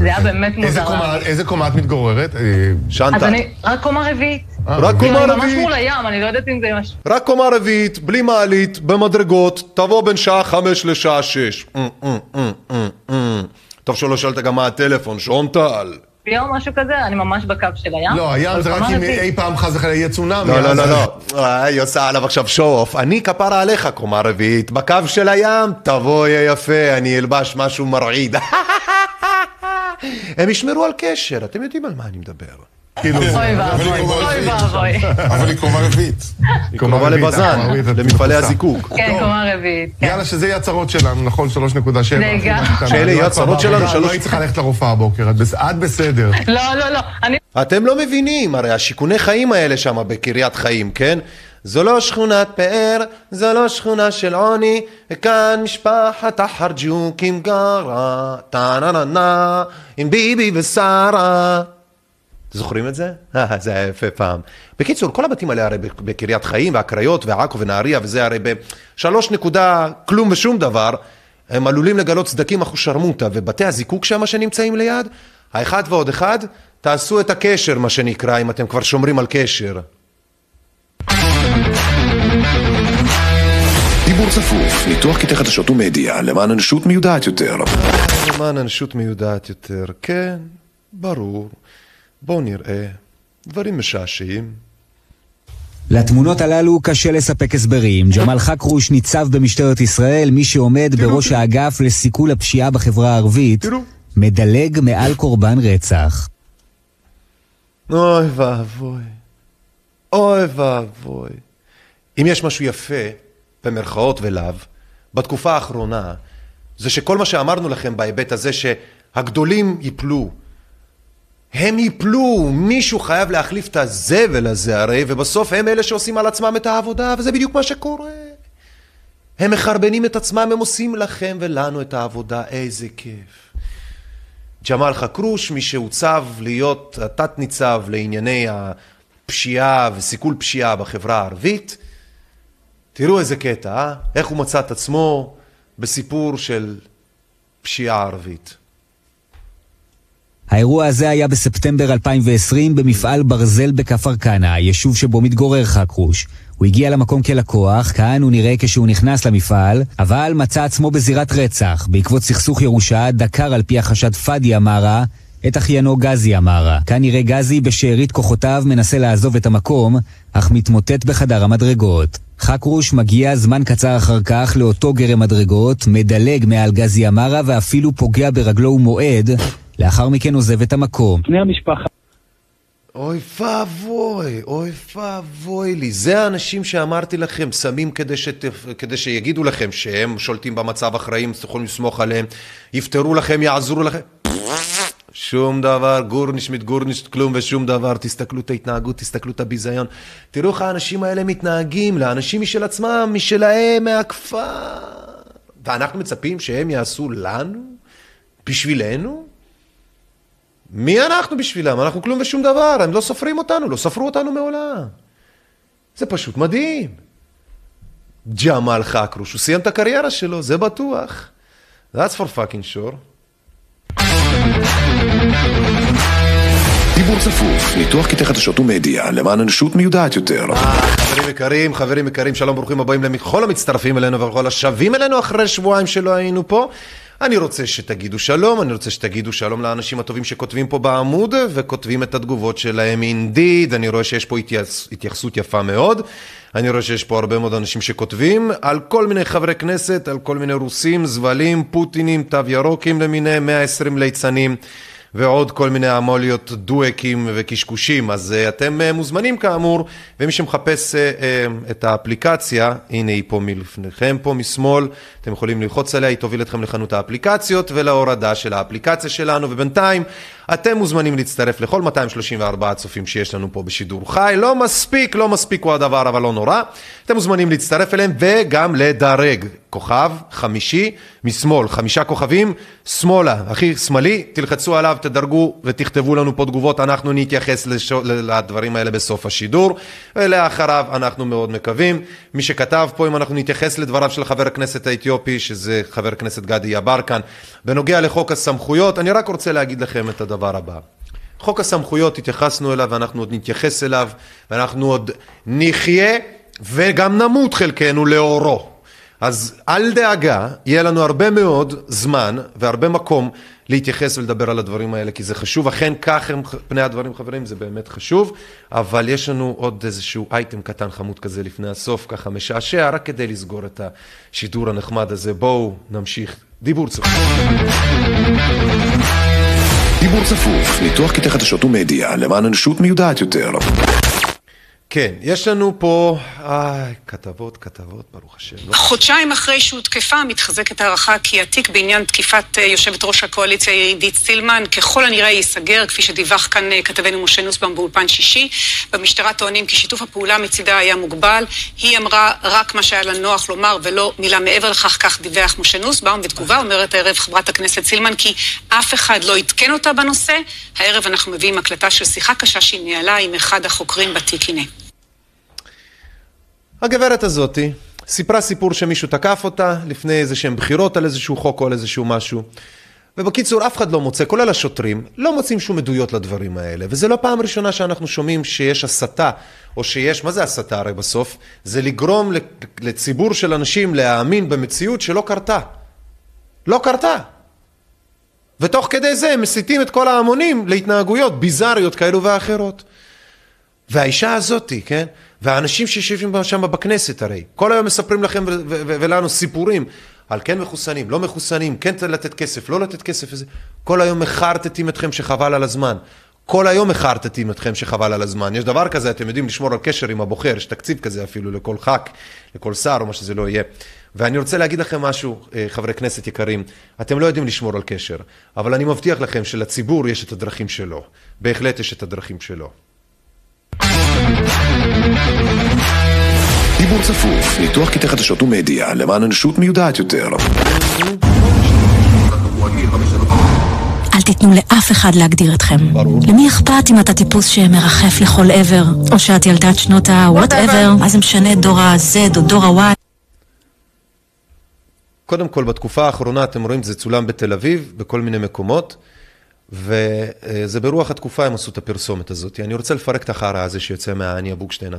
זה היה באמת מוזר. איזה קומה את מתגוררת? אה, אז אני, רק קומה רביעית. רק כאילו, קומה אני ממש רביעית. מול הים, אני לא יודעת אם זה משהו. רק קומה רביעית, בלי מעלית, במדרגות, תבוא בין שעה חמש לשעה שש. אמ, אמ, אמ. טוב שלא שאלת גם מה הטלפון, שעון טל. או משהו כזה, אני ממש בקו של הים. לא, הים זה רק אם. אי פעם חס וחלילה יהיה צונאמי. לא, לא, לא, לא. אה, היא עושה עליו עכשיו שואו-אוף. אני כפרה עליך, קומה רביעית. בקו של הים, תבוא, יהיה יפה, אני אלבש משהו מרעיד. הם ישמרו על קשר, אתם יודעים על מה אני מדבר. כאילו, אוי ואבוי, אוי ואבוי. אבל היא קומה רביעית. היא קרובה רביעית, לבזן, קומה למפעלי הזיקוק. כן, קומה רביעית. יאללה, שזה יהיה הצרות שלנו, נכון? 3.7. זה גם. שאלה יהיו הצרות שלנו, לא שלוש- היית צריכה ללכת לרופאה הבוקר, את בס- את בסדר. לא, לא, לא. אני אתם לא מבינים, הרי השיכוני חיים האלה שם בקריית חיים, כן? זו לא שכונת פאר, זו לא שכונה של עוני, וכאן משפחת החרג'וקים גרה, טה נה נה נה, עם ביבי ושרה. זוכרים את זה? אה, זה היה יפה פעם. בקיצור, כל הבתים האלה הרי בקריית חיים, והקריות, ועכו ונהריה, וזה הרי בשלוש נקודה כלום ושום דבר, הם עלולים לגלות סדקים אחושרמוטה, ובתי הזיקוק שם שנמצאים ליד, האחד ועוד אחד, תעשו את הקשר, מה שנקרא, אם אתם כבר שומרים על קשר. דיבור צפוף, ניתוח קטעי חדשות ומדיה, למען אנושות מיודעת יותר. למען אנושות מיודעת יותר, כן, ברור. בואו נראה. דברים משעשעים. לתמונות הללו קשה לספק הסברים. ג'מאל חכרוש ניצב במשטרת ישראל, מי שעומד בראש האגף לסיכול הפשיעה בחברה הערבית, מדלג מעל קורבן רצח. אוי ואבוי. אוי ואבוי. אם יש משהו יפה, במרכאות ולאו, בתקופה האחרונה, זה שכל מה שאמרנו לכם בהיבט הזה שהגדולים ייפלו. הם ייפלו, מישהו חייב להחליף את הזבל הזה הרי, ובסוף הם אלה שעושים על עצמם את העבודה, וזה בדיוק מה שקורה. הם מחרבנים את עצמם, הם עושים לכם ולנו את העבודה, איזה כיף. ג'מאל חכרוש, מי שהוצב להיות התת-ניצב לענייני הפשיעה וסיכול פשיעה בחברה הערבית, תראו איזה קטע, אה? איך הוא מצא את עצמו בסיפור של פשיעה ערבית. האירוע הזה היה בספטמבר 2020 במפעל ברזל בכפר כנא, יישוב שבו מתגורר חכרוש. הוא הגיע למקום כלקוח, כהן הוא נראה כשהוא נכנס למפעל, אבל מצא עצמו בזירת רצח. בעקבות סכסוך ירושה, דקר על פי החשד פאדי אמרה את אחיינו גזי אמרה. כנראה גזי בשארית כוחותיו מנסה לעזוב את המקום, אך מתמוטט בחדר המדרגות. חכרוש מגיע זמן קצר אחר כך לאותו גרם מדרגות, מדלג מעל גזי אמרה ואפילו פוגע ברגלו ומועד, לאחר מכן עוזב את המקום. בני המשפחה. אוי ואבוי, אוי ואבוי לי. זה האנשים שאמרתי לכם, שמים כדי, שת... כדי שיגידו לכם שהם שולטים במצב, אחראים, אתם יכולים לסמוך עליהם, יפתרו לכם, יעזרו לכם. שום דבר, גורניש מתגורניש, כלום ושום דבר. תסתכלו את ההתנהגות, תסתכלו את הביזיון. תראו איך האנשים האלה מתנהגים, לאנשים משל עצמם, משלהם, מהכפר. ואנחנו מצפים שהם יעשו לנו? בשבילנו? מי אנחנו בשבילם? אנחנו כלום ושום דבר, הם לא סופרים אותנו, לא ספרו אותנו מעולם. זה פשוט מדהים. ג'מאל חכרוש, הוא סיים את הקריירה שלו, זה בטוח. That's for fucking sure. דיבור צפוף, ניתוח קטעי חדשות ומדיה, למען אנושות מיודעת יותר. חברים יקרים, חברים יקרים, שלום ברוכים הבאים לכל המצטרפים אלינו ולכל השבים אלינו אחרי שבועיים שלא היינו פה. אני רוצה שתגידו שלום, אני רוצה שתגידו שלום לאנשים הטובים שכותבים פה בעמוד וכותבים את התגובות שלהם אינדיד, אני רואה שיש פה התייחסות יפה מאוד, אני רואה שיש פה הרבה מאוד אנשים שכותבים על כל מיני חברי כנסת, על כל מיני רוסים, זבלים, פוטינים, תו ירוקים למיניהם, 120 ליצנים. ועוד כל מיני אמוליות דואקים וקשקושים. אז uh, אתם uh, מוזמנים כאמור, ומי שמחפש uh, את האפליקציה, הנה היא פה מלפניכם, פה משמאל, אתם יכולים ללחוץ עליה, היא תוביל אתכם לחנות האפליקציות ולהורדה של האפליקציה שלנו, ובינתיים אתם מוזמנים להצטרף לכל 234 הצופים שיש לנו פה בשידור חי. לא מספיק, לא מספיק הוא הדבר, אבל לא נורא. אתם מוזמנים להצטרף אליהם וגם לדרג. כוכב חמישי משמאל, חמישה כוכבים, שמאלה, הכי שמאלי, תלחצו עליו, תדרגו ותכתבו לנו פה תגובות, אנחנו נתייחס לשו, לדברים האלה בסוף השידור, ולאחריו אנחנו מאוד מקווים. מי שכתב פה, אם אנחנו נתייחס לדבריו של חבר הכנסת האתיופי, שזה חבר הכנסת גדי יברקן, בנוגע לחוק הסמכויות, אני רק רוצה להגיד לכם את הדבר הבא. חוק הסמכויות, התייחסנו אליו ואנחנו עוד נתייחס אליו, ואנחנו עוד נחיה וגם נמות חלקנו לאורו. אז אל דאגה, יהיה לנו הרבה מאוד זמן והרבה מקום להתייחס ולדבר על הדברים האלה, כי זה חשוב. אכן כך הם פני הדברים, חברים, זה באמת חשוב, אבל יש לנו עוד איזשהו אייטם קטן חמוד כזה לפני הסוף, ככה משעשע, רק כדי לסגור את השידור הנחמד הזה. בואו נמשיך. דיבור צפוף. דיבור צפוף, ניתוח קטעי חדשות ומדיה, למען אנושות מיודעת יותר. כן, יש לנו פה, איי, כתבות, כתבות, ברוך השם. לא חודשיים אחרי שהותקפה, מתחזקת הערכה כי התיק בעניין תקיפת אה, יושבת ראש הקואליציה עידית סילמן, ככל הנראה ייסגר, כפי שדיווח כאן אה, כתבנו משה נוסבאום באולפן שישי. במשטרה טוענים כי שיתוף הפעולה מצידה היה מוגבל. היא אמרה רק מה שהיה לה נוח לומר ולא מילה מעבר לכך, כך דיווח משה נוסבאום. בתגובה אומרת הערב חברת הכנסת סילמן כי אף אחד לא עדכן אותה בנושא. הערב אנחנו מביאים הקלטה של שיחה קשה שהיא ניהלה עם אחד החוקרים בתיק. הנה. הגברת הזאתי סיפרה סיפור שמישהו תקף אותה לפני איזה שהם בחירות על איזשהו חוק או על איזשהו משהו. ובקיצור, אף אחד לא מוצא, כולל השוטרים, לא מוצאים שום עדויות לדברים האלה. וזה לא פעם ראשונה שאנחנו שומעים שיש הסתה, או שיש, מה זה הסתה הרי בסוף? זה לגרום לציבור של אנשים להאמין במציאות שלא קרתה. לא קרתה. ותוך כדי זה הם מסיתים את כל ההמונים להתנהגויות ביזריות כאלו ואחרות. והאישה הזאתי, כן? והאנשים שיושבים שם בכנסת הרי, כל היום מספרים לכם ולנו סיפורים על כן מחוסנים, לא מחוסנים, כן לתת כסף, לא לתת כסף וזה, כל היום מחרטטים אתכם שחבל על הזמן. כל היום מחרטטים אתכם שחבל על הזמן. יש דבר כזה, אתם יודעים לשמור על קשר עם הבוחר, יש תקציב כזה אפילו לכל ח"כ, לכל שר או מה שזה לא יהיה. ואני רוצה להגיד לכם משהו, אה, חברי כנסת יקרים, אתם לא יודעים לשמור על קשר, אבל אני מבטיח לכם שלציבור יש את הדרכים שלו. בהחלט יש את הדרכים שלו. דיבור צפוף, ניתוח קטעי חדשות ומדיה, למען אנושות מיודעת יותר. אל תיתנו לאף אחד להגדיר אתכם. ברור. למי אכפת אם אתה טיפוס שמרחף לכל עבר, או שאת ילדת שנות ה-whatever, מה זה משנה דור ה-Z או דור ה-Y? קודם כל, בתקופה האחרונה, אתם רואים, זה צולם בתל אביב, בכל מיני מקומות. וזה ברוח התקופה הם עשו את הפרסומת הזאת. אני רוצה לפרק את החרא הזה שיוצא מהאניה בוקשטיין.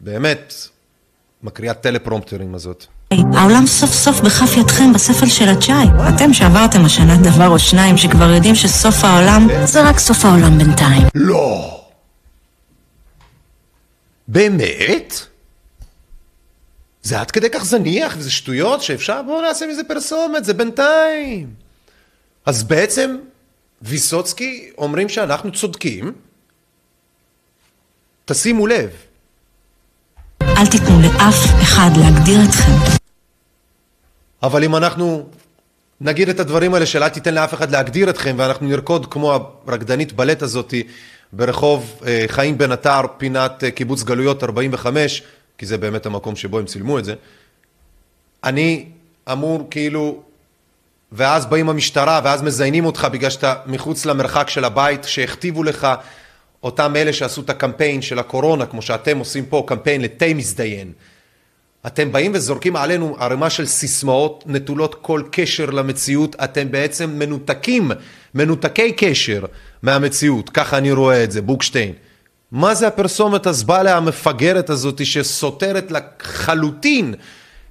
באמת, מקריאת טלפרומפטרים הזאת. העולם סוף סוף בכף ידכם בספל של הצ'אי. אתם שעברתם השנה דבר או שניים שכבר יודעים שסוף העולם זה רק סוף העולם בינתיים. לא! באמת? זה עד כדי כך זניח וזה שטויות שאפשר בואו נעשה מזה פרסומת, זה בינתיים. אז בעצם ויסוצקי אומרים שאנחנו צודקים, תשימו לב. אל תיתנו לאף אחד להגדיר אתכם. אבל אם אנחנו נגיד את הדברים האלה של אל תיתן לאף אחד להגדיר אתכם, ואנחנו נרקוד כמו הרקדנית בלט הזאתי ברחוב אה, חיים בן עטר, פינת אה, קיבוץ גלויות 45, כי זה באמת המקום שבו הם צילמו את זה. אני אמור כאילו, ואז באים המשטרה, ואז מזיינים אותך בגלל שאתה מחוץ למרחק של הבית, שהכתיבו לך אותם אלה שעשו את הקמפיין של הקורונה, כמו שאתם עושים פה, קמפיין לתה מזדיין. אתם באים וזורקים עלינו ערימה של סיסמאות נטולות כל קשר למציאות, אתם בעצם מנותקים, מנותקי קשר מהמציאות, ככה אני רואה את זה, בוקשטיין. מה זה הפרסומת הזבלה המפגרת הזאת שסותרת לחלוטין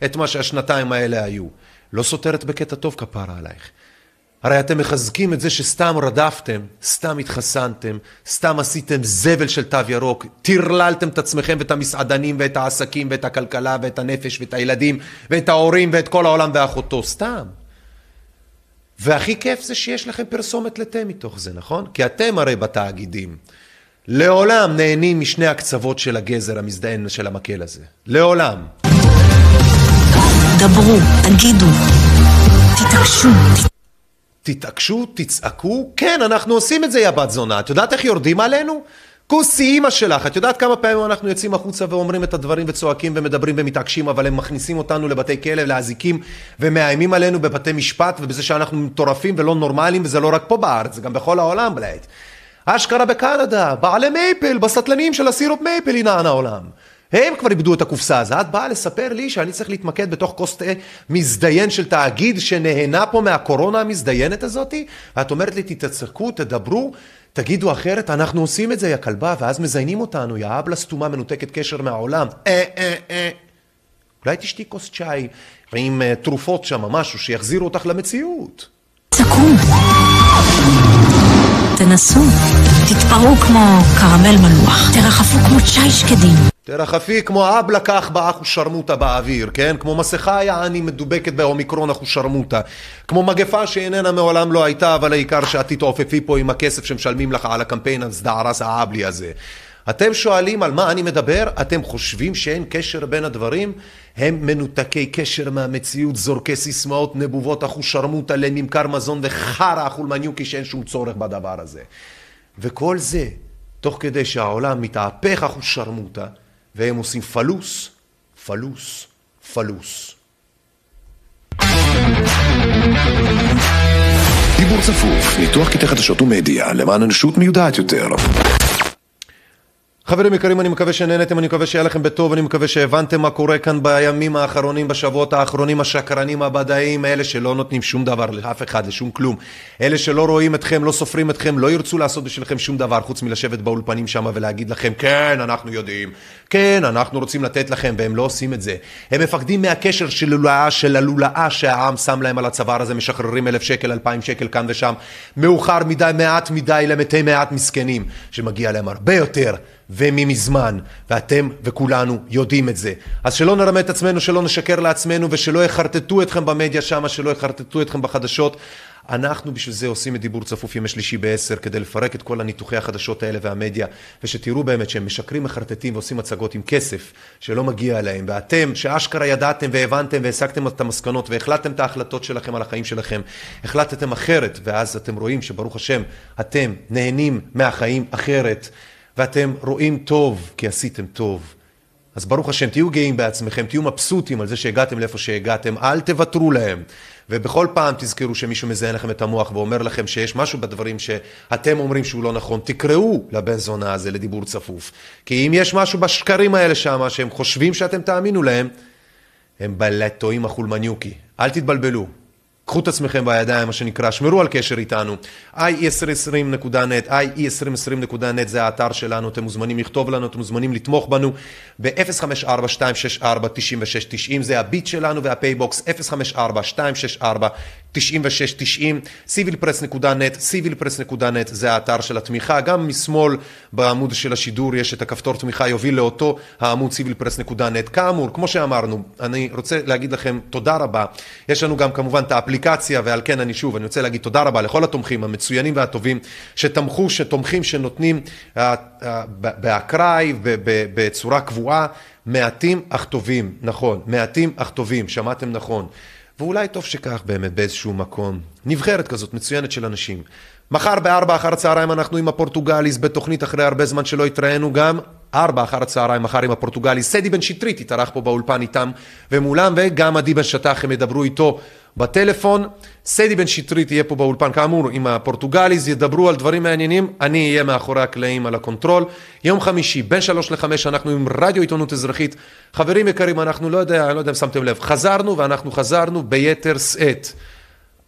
את מה שהשנתיים האלה היו? לא סותרת בקטע טוב כפרה עלייך. הרי אתם מחזקים את זה שסתם רדפתם, סתם התחסנתם, סתם עשיתם זבל של תו ירוק, טרללתם את עצמכם ואת המסעדנים ואת העסקים ואת הכלכלה ואת הנפש ואת הילדים ואת ההורים ואת כל העולם ואחותו, סתם. והכי כיף זה שיש לכם פרסומת לתה מתוך זה, נכון? כי אתם הרי בתאגידים לעולם נהנים משני הקצוות של הגזר המזדיין של המקל הזה. לעולם. דברו, תגידו, תתעקשו, תתעקשו, תצעקו, כן, אנחנו עושים את זה, יא בת זונה. את יודעת איך יורדים עלינו? כוסי אימא שלך, את יודעת כמה פעמים אנחנו יוצאים החוצה ואומרים את הדברים וצועקים ומדברים ומתעקשים, אבל הם מכניסים אותנו לבתי כלא, לאזיקים, ומאיימים עלינו בבתי משפט, ובזה שאנחנו מטורפים ולא נורמליים, וזה לא רק פה בארץ, זה גם בכל העולם, בלעד. אשכרה בקנדה, בעלי מייפל, בסטלנים של הסירופ מייפל ינען העולם. הם כבר איבדו את הקופסה, אז את באה לספר לי שאני צריך להתמקד בתוך כוס תה מזדיין של תאגיד שנהנה פה מהקורונה המזדיינת הזאתי? ואת אומרת לי, תתעסקו, תדברו, תגידו אחרת, אנחנו עושים את זה, יא כלבה, ואז מזיינים אותנו, יא אבלה סתומה מנותקת קשר מהעולם. אה, אה, אה. אולי תשתי כוס צ'אי עם uh, תרופות שם, משהו שיחזירו אותך למציאות. תקום. תנסו, תתפרעו כמו קרמל מלוח, תרחפו כמו צ'אי שקדים. תרחפי כמו אב לקח באחו שרמוטה באוויר, כן? כמו מסכה יעני מדובקת באומיקרון אחו שרמוטה. כמו מגפה שאיננה מעולם לא הייתה, אבל העיקר שאת תתעופפי פה עם הכסף שמשלמים לך על הקמפיין הזדערס האבלי הזה. אתם שואלים על מה אני מדבר? אתם חושבים שאין קשר בין הדברים? הם מנותקי קשר מהמציאות, זורקי סיסמאות נבובות אחושרמוטה לממכר מזון וחרא אחולמניוקי שאין שום צורך בדבר הזה. וכל זה, תוך כדי שהעולם מתהפך אחושרמוטה, והם עושים פלוס, פלוס, פלוס. דיבור צפוף, ניתוח קטעי חדשות ומדיה למען אנושות מיודעת יותר. חברים יקרים, אני מקווה שנהנתם, אני מקווה שיהיה לכם בטוב, אני מקווה שהבנתם מה קורה כאן בימים האחרונים, בשבועות האחרונים, השקרנים הבדאים, אלה שלא נותנים שום דבר לאף אחד, לשום כלום. אלה שלא רואים אתכם, לא סופרים אתכם, לא ירצו לעשות בשבילכם שום דבר, חוץ מלשבת באולפנים שם ולהגיד לכם, כן, אנחנו יודעים, כן, אנחנו רוצים לתת לכם, והם לא עושים את זה. הם מפחדים מהקשר של לולאה, של הלולאה שהעם שם להם על הצוואר הזה, משחררים אלף שקל, אלפיים שקל כאן ושם. מאוחר מדי, מעט מדי למתי מעט מסכנים, שמגיע להם הרבה יותר. וממזמן, ואתם וכולנו יודעים את זה. אז שלא נרמה את עצמנו, שלא נשקר לעצמנו ושלא יחרטטו אתכם במדיה שמה, שלא יחרטטו אתכם בחדשות. אנחנו בשביל זה עושים את דיבור צפוף ימי שלישי בעשר כדי לפרק את כל הניתוחי החדשות האלה והמדיה ושתראו באמת שהם משקרים, מחרטטים ועושים הצגות עם כסף שלא מגיע להם ואתם שאשכרה ידעתם והבנתם והסקתם את המסקנות והחלטתם את ההחלטות שלכם על החיים שלכם החלטתם אחרת ואז אתם רואים שברוך השם אתם נהנים מהחיים אחרת ואתם רואים טוב כי עשיתם טוב. אז ברוך השם, תהיו גאים בעצמכם, תהיו מבסוטים על זה שהגעתם לאיפה שהגעתם, אל תוותרו להם. ובכל פעם תזכרו שמישהו מזיין לכם את המוח ואומר לכם שיש משהו בדברים שאתם אומרים שהוא לא נכון, תקראו לבן זונה הזה לדיבור צפוף. כי אם יש משהו בשקרים האלה שם שהם חושבים שאתם תאמינו להם, הם בלטואים החולמניוקי. אל תתבלבלו. קחו את עצמכם בידיים, מה שנקרא, שמרו על קשר איתנו. i2020.net, i2020.net זה האתר שלנו, אתם מוזמנים לכתוב לנו, אתם מוזמנים לתמוך בנו ב-054-264-9690, זה הביט שלנו והפייבוקס, 054-264-9690, civilpress.net, civilpress.net זה האתר של התמיכה, גם משמאל בעמוד של השידור יש את הכפתור תמיכה, יוביל לאותו העמוד civilpress.net. כאמור, כמו שאמרנו, אני רוצה להגיד לכם תודה רבה, יש לנו גם כמובן את האפליקציה אפליקציה, ועל כן אני שוב, אני רוצה להגיד תודה רבה לכל התומכים המצוינים והטובים שתמכו, שתומכים, שנותנים uh, uh, באקראי ובצורה קבועה, מעטים אך טובים, נכון, מעטים אך טובים, שמעתם נכון. ואולי טוב שכך באמת באיזשהו מקום. נבחרת כזאת מצוינת של אנשים. מחר בארבע אחר הצהריים אנחנו עם הפורטוגליס בתוכנית אחרי הרבה זמן שלא התראינו גם. ארבע אחר הצהריים מחר עם הפורטוגליס. סדי בן שטרית התארח פה באולפן איתם ומולם וגם עדי בן שטח הם ידברו איתו בטלפון. סדי בן שטרית יהיה פה באולפן כאמור עם הפורטוגליס ידברו על דברים מעניינים. אני אהיה מאחורי הקלעים על ה control. יום חמישי בין שלוש לחמש אנחנו עם רדיו עיתונות אזרחית. חברים יקרים אנחנו לא יודע, אני לא יודע אם שמתם לב, חזרנו ואנחנו חזרנו ביתר שאת.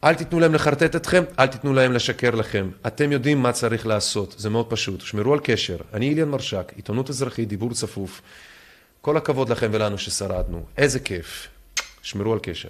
אל תיתנו להם לחרטט אתכם, אל תיתנו להם לשקר לכם. אתם יודעים מה צריך לעשות, זה מאוד פשוט. שמרו על קשר. אני איליאן מרשק, עיתונות אזרחית, דיבור צפוף. כל הכבוד לכם ולנו ששרדנו. איזה כיף. שמרו על קשר.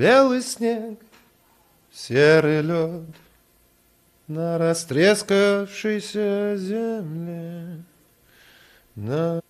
Белый снег, серый лед На растрескавшейся земле. На